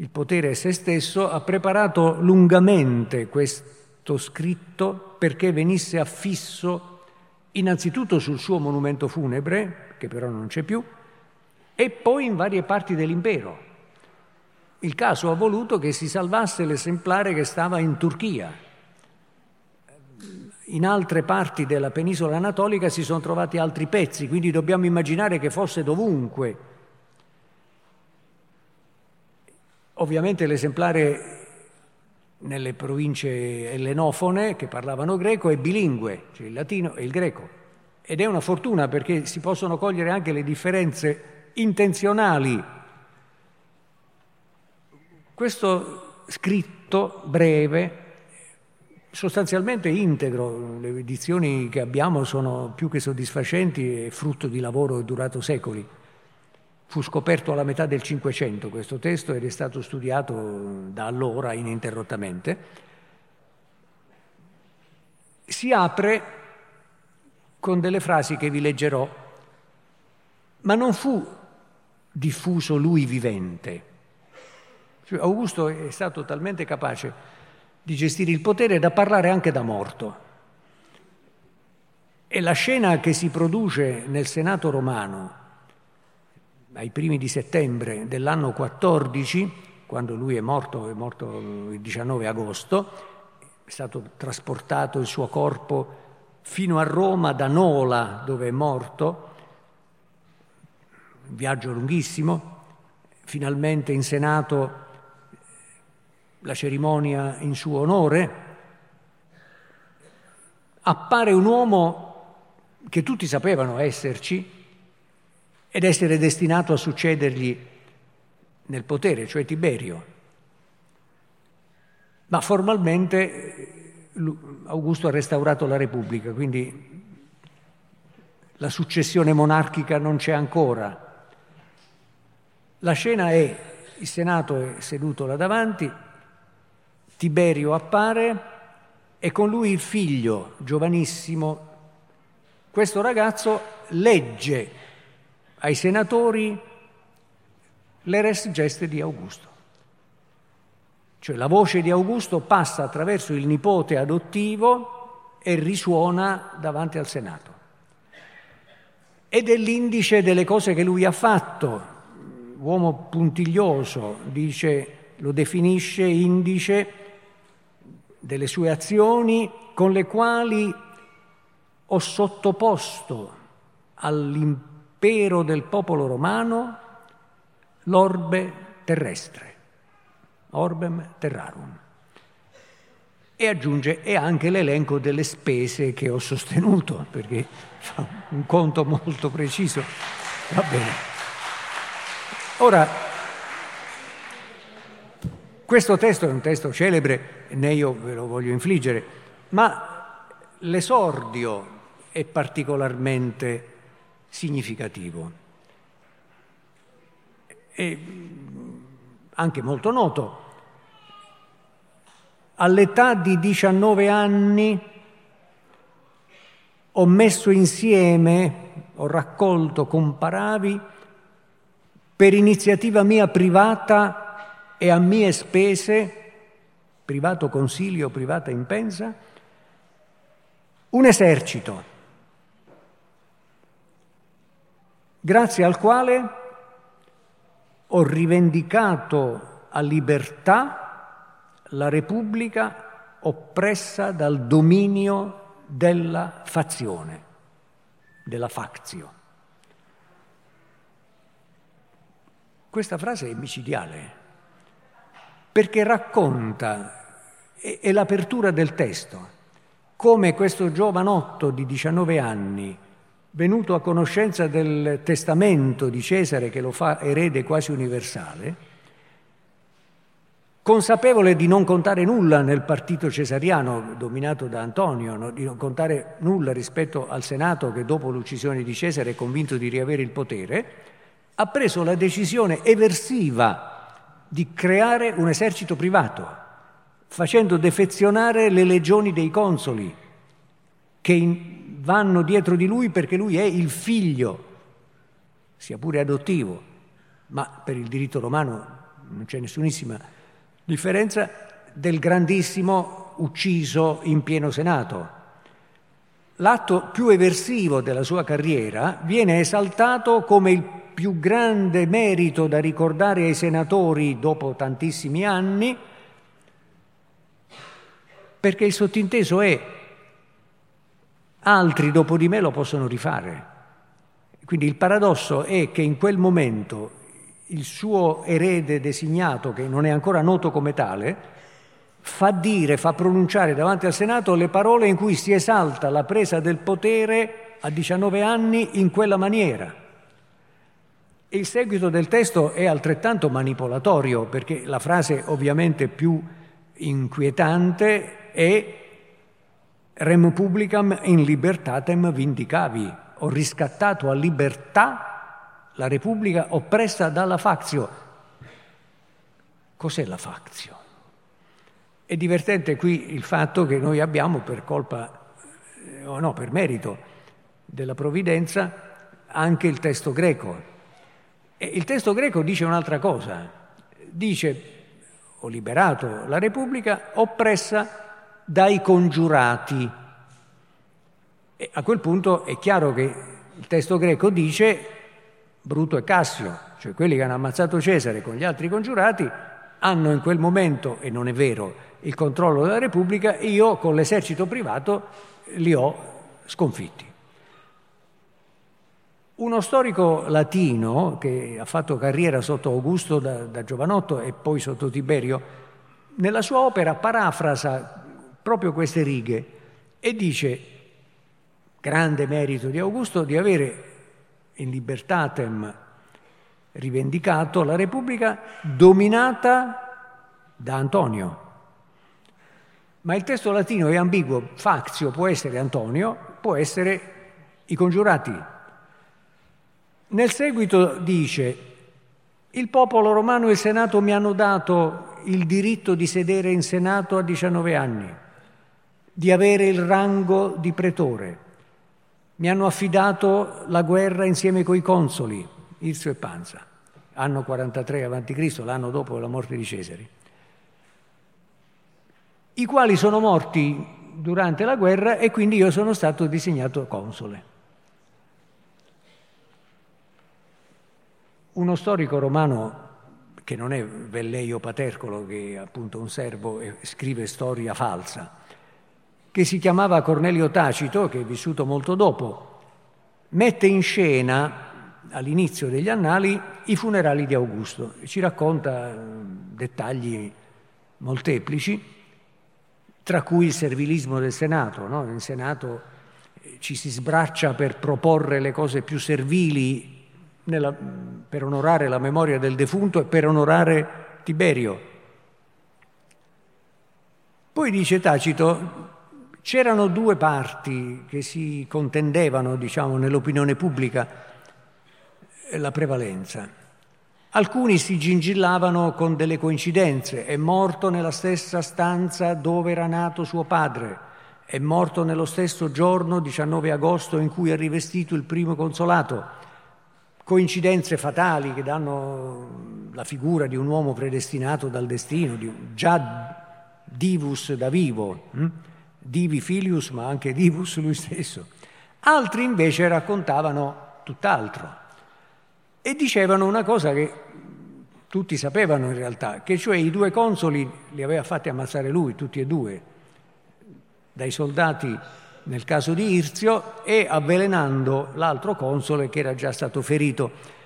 il potere e se stesso, ha preparato lungamente questo scritto perché venisse affisso innanzitutto sul suo monumento funebre, che però non c'è più, e poi in varie parti dell'impero. Il caso ha voluto che si salvasse l'esemplare che stava in Turchia. In altre parti della penisola anatolica si sono trovati altri pezzi, quindi dobbiamo immaginare che fosse dovunque. Ovviamente l'esemplare nelle province ellenofone che parlavano greco è bilingue, cioè il latino e il greco. Ed è una fortuna perché si possono cogliere anche le differenze intenzionali questo scritto breve, sostanzialmente integro, le edizioni che abbiamo sono più che soddisfacenti e frutto di lavoro durato secoli. Fu scoperto alla metà del Cinquecento questo testo ed è stato studiato da allora ininterrottamente. Si apre con delle frasi che vi leggerò, ma non fu diffuso lui vivente cioè, Augusto è stato talmente capace di gestire il potere da parlare anche da morto. E la scena che si produce nel Senato romano ai primi di settembre dell'anno 14, quando lui è morto, è morto il 19 agosto, è stato trasportato il suo corpo fino a Roma da Nola, dove è morto, un viaggio lunghissimo, finalmente in Senato la cerimonia in suo onore, appare un uomo che tutti sapevano esserci ed essere destinato a succedergli nel potere, cioè Tiberio. Ma formalmente Augusto ha restaurato la Repubblica, quindi la successione monarchica non c'è ancora. La scena è, il Senato è seduto là davanti, Tiberio appare e con lui il figlio, giovanissimo. Questo ragazzo legge ai senatori le res geste di Augusto. Cioè la voce di Augusto passa attraverso il nipote adottivo e risuona davanti al Senato. Ed è l'indice delle cose che lui ha fatto, uomo puntiglioso, dice, lo definisce indice delle sue azioni con le quali ho sottoposto all'impero del popolo romano l'orbe terrestre, orbem terrarum. E aggiunge e anche l'elenco delle spese che ho sostenuto, perché fa un conto molto preciso. Va bene. Ora, questo testo è un testo celebre, né io ve lo voglio infliggere, ma l'esordio è particolarmente significativo e anche molto noto. All'età di 19 anni ho messo insieme, ho raccolto comparavi per iniziativa mia privata e a mie spese, privato consiglio, privata impensa, un esercito, grazie al quale ho rivendicato a libertà la Repubblica oppressa dal dominio della fazione, della faczio. Questa frase è micidiale perché racconta, è l'apertura del testo, come questo giovanotto di 19 anni, venuto a conoscenza del testamento di Cesare che lo fa erede quasi universale, consapevole di non contare nulla nel partito cesariano dominato da Antonio, di non contare nulla rispetto al Senato che dopo l'uccisione di Cesare è convinto di riavere il potere, ha preso la decisione eversiva di creare un esercito privato, facendo defezionare le legioni dei consoli che vanno dietro di lui perché lui è il figlio, sia pure adottivo, ma per il diritto romano non c'è nessunissima differenza, del grandissimo ucciso in pieno Senato. L'atto più eversivo della sua carriera viene esaltato come il più grande merito da ricordare ai senatori dopo tantissimi anni, perché il sottinteso è altri dopo di me lo possono rifare. Quindi il paradosso è che in quel momento il suo erede designato, che non è ancora noto come tale, fa dire, fa pronunciare davanti al Senato le parole in cui si esalta la presa del potere a 19 anni in quella maniera. E il seguito del testo è altrettanto manipolatorio, perché la frase ovviamente più inquietante è rem publicam in libertatem vindicavi, ho riscattato a libertà la Repubblica oppressa dalla factio. Cos'è la factio? È divertente qui il fatto che noi abbiamo per colpa, eh, o no, per merito della provvidenza, anche il testo greco. E il testo greco dice un'altra cosa, dice ho liberato la Repubblica oppressa dai congiurati. E a quel punto è chiaro che il testo greco dice Bruto e Cassio, cioè quelli che hanno ammazzato Cesare con gli altri congiurati, hanno in quel momento, e non è vero, il controllo della Repubblica e io con l'esercito privato li ho sconfitti. Uno storico latino che ha fatto carriera sotto Augusto da, da giovanotto e poi sotto Tiberio, nella sua opera parafrasa proprio queste righe e dice, grande merito di Augusto, di avere in libertatem rivendicato la Repubblica dominata da Antonio. Ma il testo latino è ambiguo, factio può essere Antonio, può essere i congiurati. Nel seguito dice, il popolo romano e il Senato mi hanno dato il diritto di sedere in Senato a 19 anni, di avere il rango di pretore mi hanno affidato la guerra insieme coi consoli, Irzio e Panza, anno 43 a.C., l'anno dopo la morte di Cesare, i quali sono morti durante la guerra e quindi io sono stato designato console. Uno storico romano che non è Velleio Patercolo, che è appunto un servo e scrive storia falsa, che si chiamava Cornelio Tacito, che è vissuto molto dopo, mette in scena all'inizio degli annali i funerali di Augusto. Ci racconta dettagli molteplici, tra cui il servilismo del Senato. No? Nel Senato eh, ci si sbraccia per proporre le cose più servili nella, per onorare la memoria del defunto e per onorare Tiberio. Poi dice Tacito, C'erano due parti che si contendevano, diciamo, nell'opinione pubblica eh, la prevalenza. Alcuni si gingillavano con delle coincidenze. È morto nella stessa stanza dove era nato suo padre. È morto nello stesso giorno, 19 agosto, in cui ha rivestito il primo consolato. Coincidenze fatali che danno la figura di un uomo predestinato dal destino, di, già divus da vivo. Hm? Divi filius ma anche divus lui stesso. Altri invece raccontavano tutt'altro e dicevano una cosa che tutti sapevano in realtà, che cioè i due consoli li aveva fatti ammazzare lui, tutti e due, dai soldati nel caso di Irzio e avvelenando l'altro console che era già stato ferito.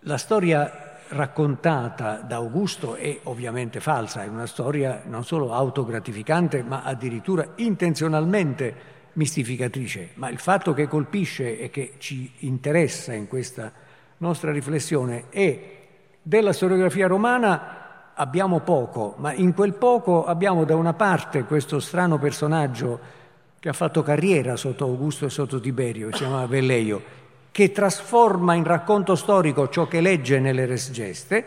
La storia raccontata da Augusto è ovviamente falsa, è una storia non solo autogratificante, ma addirittura intenzionalmente mistificatrice. Ma il fatto che colpisce e che ci interessa in questa nostra riflessione è della storiografia romana abbiamo poco, ma in quel poco abbiamo da una parte questo strano personaggio che ha fatto carriera sotto Augusto e sotto Tiberio, si chiama Velleio, che trasforma in racconto storico ciò che legge nelle res geste,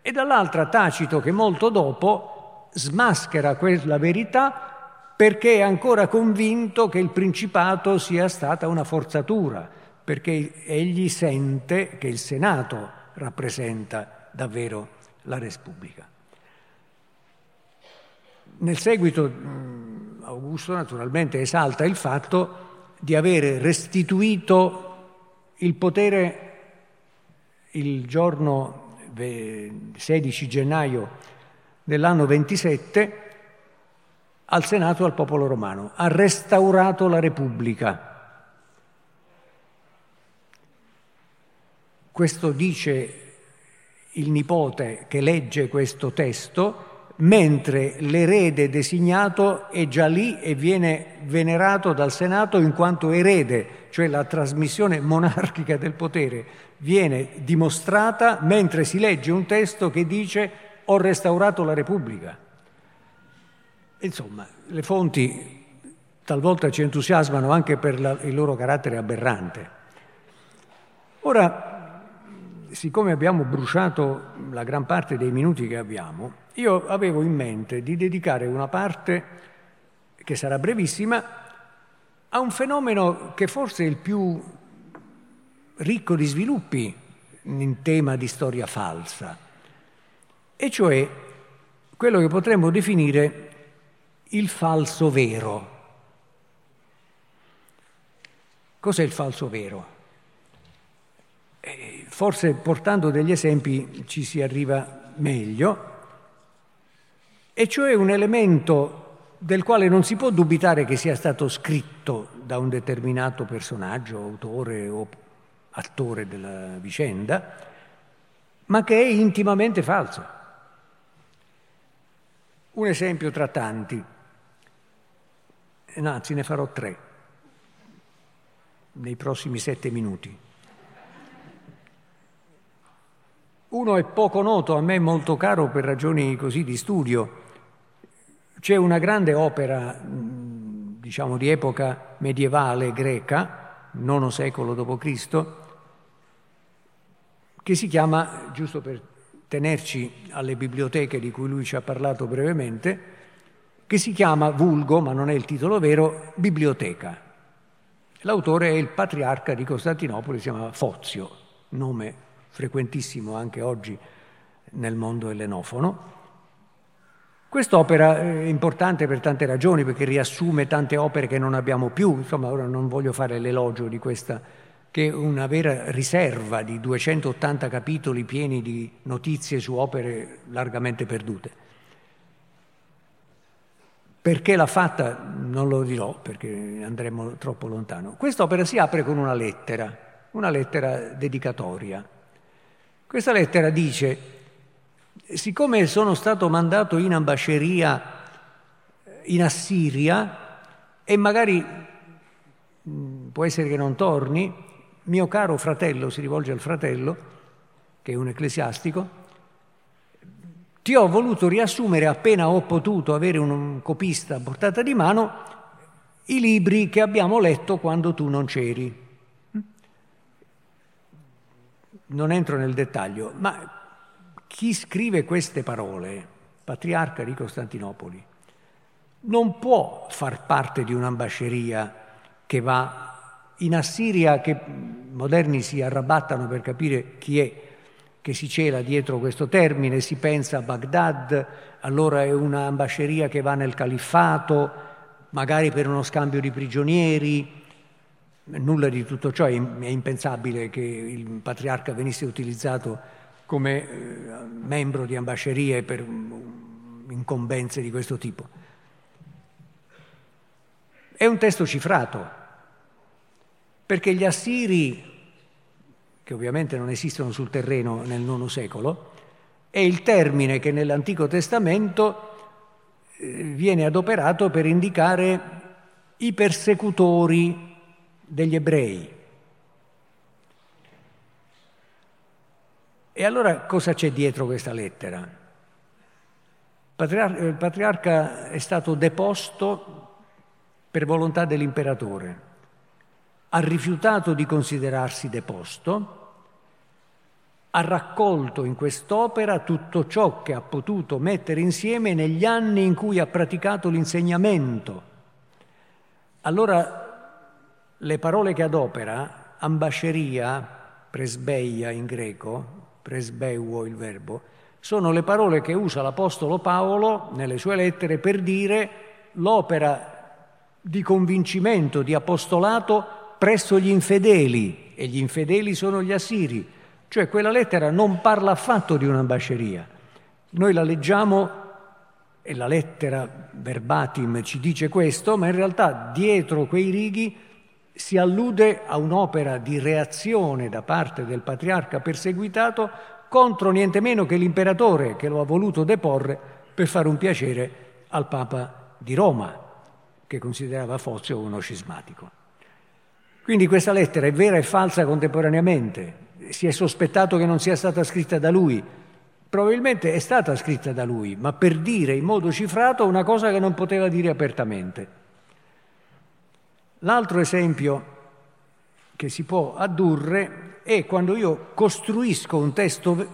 e dall'altra Tacito che molto dopo smaschera quella verità perché è ancora convinto che il principato sia stata una forzatura, perché egli sente che il Senato rappresenta davvero la Repubblica. Nel seguito Augusto naturalmente esalta il fatto di avere restituito il potere il giorno 16 gennaio dell'anno 27 al Senato e al popolo romano. Ha restaurato la Repubblica. Questo dice il nipote che legge questo testo mentre l'erede designato è già lì e viene venerato dal Senato in quanto erede, cioè la trasmissione monarchica del potere viene dimostrata mentre si legge un testo che dice ho restaurato la Repubblica. Insomma, le fonti talvolta ci entusiasmano anche per la, il loro carattere aberrante. Ora, siccome abbiamo bruciato la gran parte dei minuti che abbiamo, io avevo in mente di dedicare una parte, che sarà brevissima, a un fenomeno che forse è il più ricco di sviluppi in tema di storia falsa, e cioè quello che potremmo definire il falso vero. Cos'è il falso vero? Eh, forse portando degli esempi ci si arriva meglio, e cioè un elemento del quale non si può dubitare che sia stato scritto da un determinato personaggio, autore o attore della vicenda, ma che è intimamente falso. Un esempio tra tanti, anzi ne farò tre nei prossimi sette minuti. Uno è poco noto, a me molto caro per ragioni così di studio. C'è una grande opera, diciamo di epoca medievale greca, IX secolo d.C., che si chiama, giusto per tenerci alle biblioteche di cui lui ci ha parlato brevemente, che si chiama vulgo, ma non è il titolo vero, Biblioteca. L'autore è il patriarca di Costantinopoli, si chiama Fozio, nome frequentissimo anche oggi nel mondo ellenofono. Quest'opera è importante per tante ragioni, perché riassume tante opere che non abbiamo più, insomma ora non voglio fare l'elogio di questa, che è una vera riserva di 280 capitoli pieni di notizie su opere largamente perdute. Perché l'ha fatta non lo dirò, perché andremo troppo lontano. Quest'opera si apre con una lettera, una lettera dedicatoria questa lettera dice, siccome sono stato mandato in ambasceria in Assiria e magari mm, può essere che non torni, mio caro fratello, si rivolge al fratello, che è un ecclesiastico, ti ho voluto riassumere appena ho potuto avere un copista a portata di mano i libri che abbiamo letto quando tu non c'eri non entro nel dettaglio, ma chi scrive queste parole, patriarca di Costantinopoli, non può far parte di un'ambasceria che va in Assiria, che moderni si arrabattano per capire chi è che si cela dietro questo termine, si pensa a Baghdad, allora è un'ambasceria che va nel califfato, magari per uno scambio di prigionieri, Nulla di tutto ciò, è impensabile che il patriarca venisse utilizzato come eh, membro di ambascerie per incombenze di questo tipo. È un testo cifrato, perché gli assiri, che ovviamente non esistono sul terreno nel IX secolo, è il termine che nell'Antico Testamento eh, viene adoperato per indicare i persecutori degli ebrei. E allora cosa c'è dietro questa lettera? Il patriarca è stato deposto per volontà dell'imperatore, ha rifiutato di considerarsi deposto, ha raccolto in quest'opera tutto ciò che ha potuto mettere insieme negli anni in cui ha praticato l'insegnamento. Allora le parole che adopera, ambasceria, presbeia in greco, presbeuo il verbo, sono le parole che usa l'Apostolo Paolo nelle sue lettere per dire l'opera di convincimento, di apostolato presso gli infedeli, e gli infedeli sono gli assiri. Cioè quella lettera non parla affatto di un'ambasceria. Noi la leggiamo e la lettera verbatim ci dice questo, ma in realtà dietro quei righi si allude a un'opera di reazione da parte del patriarca perseguitato contro niente meno che l'imperatore che lo ha voluto deporre per fare un piacere al Papa di Roma, che considerava Fozio uno scismatico. Quindi questa lettera è vera e falsa contemporaneamente. Si è sospettato che non sia stata scritta da lui, probabilmente è stata scritta da lui, ma per dire in modo cifrato una cosa che non poteva dire apertamente. L'altro esempio che si può addurre è quando io costruisco un testo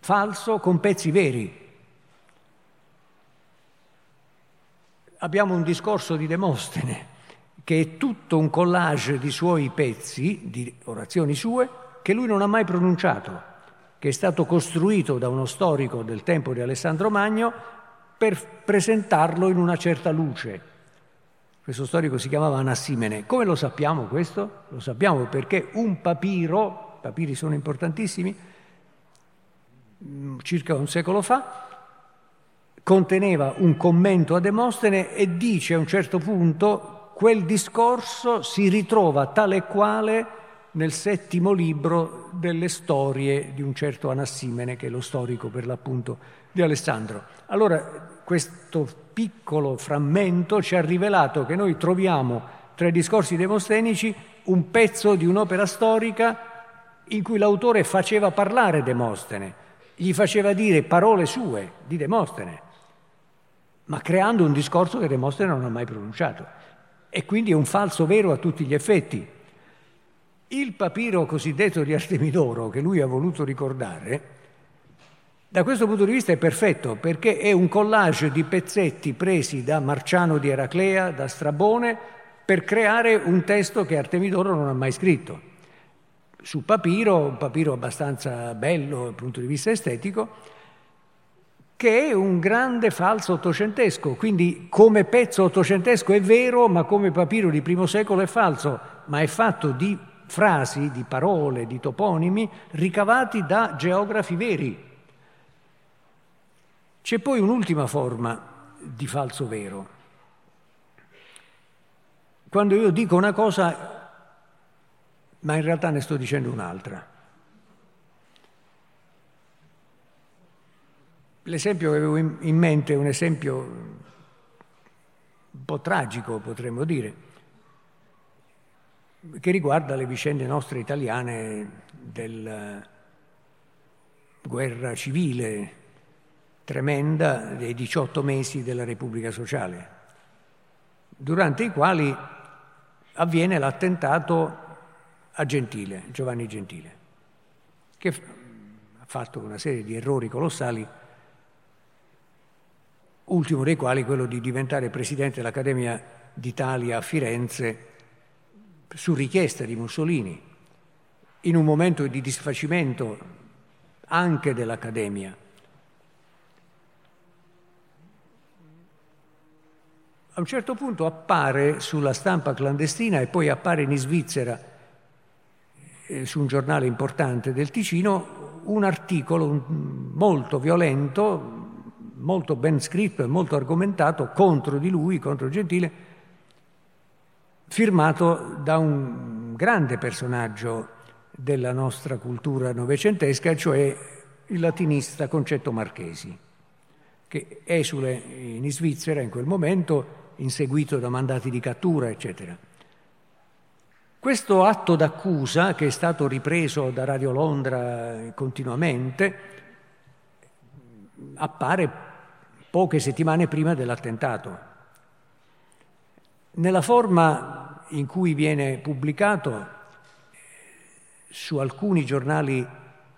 falso con pezzi veri. Abbiamo un discorso di Demostene che è tutto un collage di suoi pezzi, di orazioni sue, che lui non ha mai pronunciato che è stato costruito da uno storico del tempo di Alessandro Magno per presentarlo in una certa luce. Questo storico si chiamava Anassimene. Come lo sappiamo questo? Lo sappiamo perché un papiro, papiri sono importantissimi, mm, circa un secolo fa, conteneva un commento a Demostene e dice a un certo punto quel discorso si ritrova tale e quale nel settimo libro delle storie di un certo Anassimene, che è lo storico per l'appunto di Alessandro. Allora, questo piccolo frammento ci ha rivelato che noi troviamo tra i discorsi demostenici un pezzo di un'opera storica in cui l'autore faceva parlare Demostene, gli faceva dire parole sue di Demostene, ma creando un discorso che Demostene non ha mai pronunciato. E quindi è un falso vero a tutti gli effetti, il papiro cosiddetto di Artemidoro che lui ha voluto ricordare, da questo punto di vista è perfetto perché è un collage di pezzetti presi da Marciano di Eraclea, da Strabone, per creare un testo che Artemidoro non ha mai scritto. Su papiro, un papiro abbastanza bello dal punto di vista estetico, che è un grande falso ottocentesco, quindi come pezzo ottocentesco è vero, ma come papiro di primo secolo è falso, ma è fatto di frasi, di parole, di toponimi ricavati da geografi veri. C'è poi un'ultima forma di falso vero. Quando io dico una cosa, ma in realtà ne sto dicendo un'altra. L'esempio che avevo in mente è un esempio un po' tragico, potremmo dire che riguarda le vicende nostre italiane della guerra civile tremenda dei 18 mesi della Repubblica Sociale, durante i quali avviene l'attentato a Gentile, Giovanni Gentile, che ha fatto una serie di errori colossali, ultimo dei quali quello di diventare presidente dell'Accademia d'Italia a Firenze su richiesta di Mussolini, in un momento di disfacimento anche dell'Accademia. A un certo punto appare sulla stampa clandestina e poi appare in Svizzera, eh, su un giornale importante del Ticino, un articolo molto violento, molto ben scritto e molto argomentato contro di lui, contro Gentile, firmato da un grande personaggio della nostra cultura novecentesca, cioè il latinista Concetto Marchesi, che esule in Svizzera in quel momento, inseguito da mandati di cattura, eccetera. Questo atto d'accusa, che è stato ripreso da Radio Londra continuamente, appare poche settimane prima dell'attentato. Nella forma in cui viene pubblicato su alcuni giornali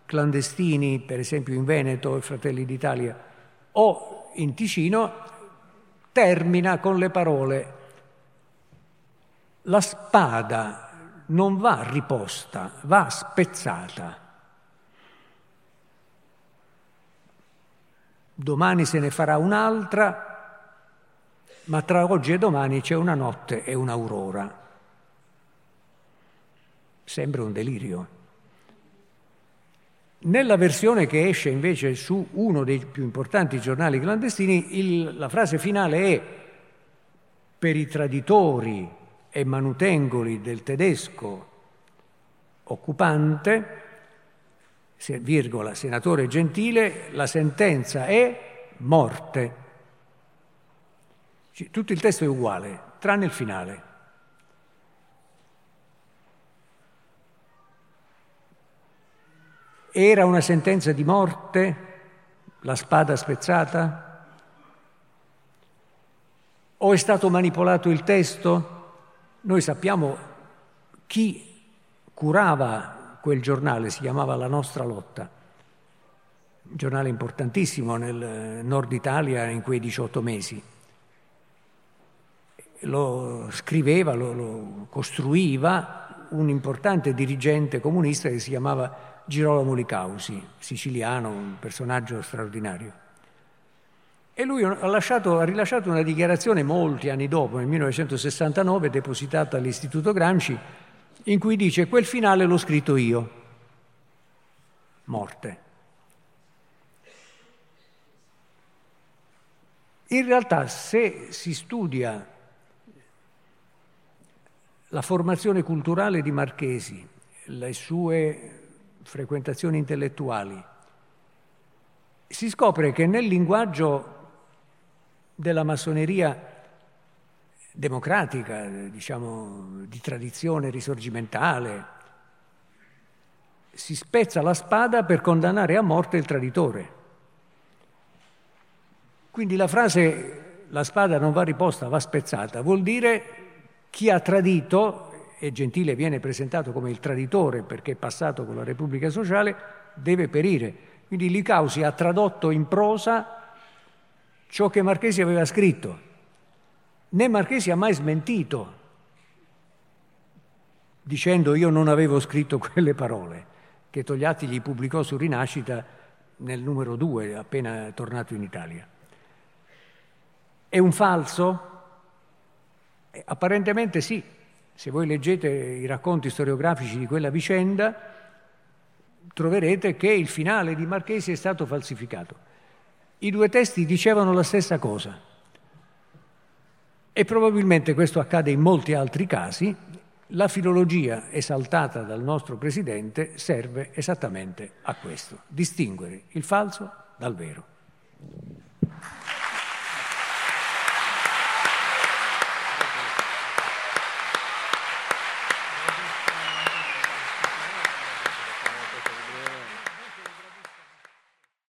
clandestini, per esempio in Veneto, Fratelli d'Italia, o in Ticino, termina con le parole la spada non va riposta, va spezzata. Domani se ne farà un'altra, ma tra oggi e domani c'è una notte e un'aurora. Sembra un delirio. Nella versione che esce invece su uno dei più importanti giornali clandestini, il, la frase finale è per i traditori e manutengoli del tedesco occupante, virgola, senatore Gentile, la sentenza è morte. Tutto il testo è uguale, tranne il finale. Era una sentenza di morte, la spada spezzata? O è stato manipolato il testo? Noi sappiamo chi curava quel giornale, si chiamava La nostra lotta, un giornale importantissimo nel nord Italia in quei 18 mesi. Lo scriveva, lo, lo costruiva un importante dirigente comunista che si chiamava Girolamo Licausi, siciliano, un personaggio straordinario. E lui ha, lasciato, ha, rilasciato una dichiarazione molti anni dopo, nel 1969, depositata all'Istituto Gramsci, in cui dice quel finale l'ho scritto io, morte. In realtà se si studia la formazione culturale di Marchesi, le sue frequentazioni intellettuali, si scopre che nel linguaggio della massoneria democratica, diciamo di tradizione risorgimentale, si spezza la spada per condannare a morte il traditore. Quindi la frase la spada non va riposta, va spezzata, vuol dire chi ha tradito e Gentile viene presentato come il traditore perché è passato con la Repubblica Sociale, deve perire. Quindi Licausi ha tradotto in prosa ciò che Marchesi aveva scritto. Né Marchesi ha mai smentito dicendo io non avevo scritto quelle parole, che Togliatti gli pubblicò su Rinascita nel numero 2, appena tornato in Italia. È un falso? Eh, apparentemente sì, se voi leggete i racconti storiografici di quella vicenda, troverete che il finale di Marchesi è stato falsificato. I due testi dicevano la stessa cosa e probabilmente questo accade in molti altri casi. La filologia esaltata dal nostro Presidente serve esattamente a questo, distinguere il falso dal vero.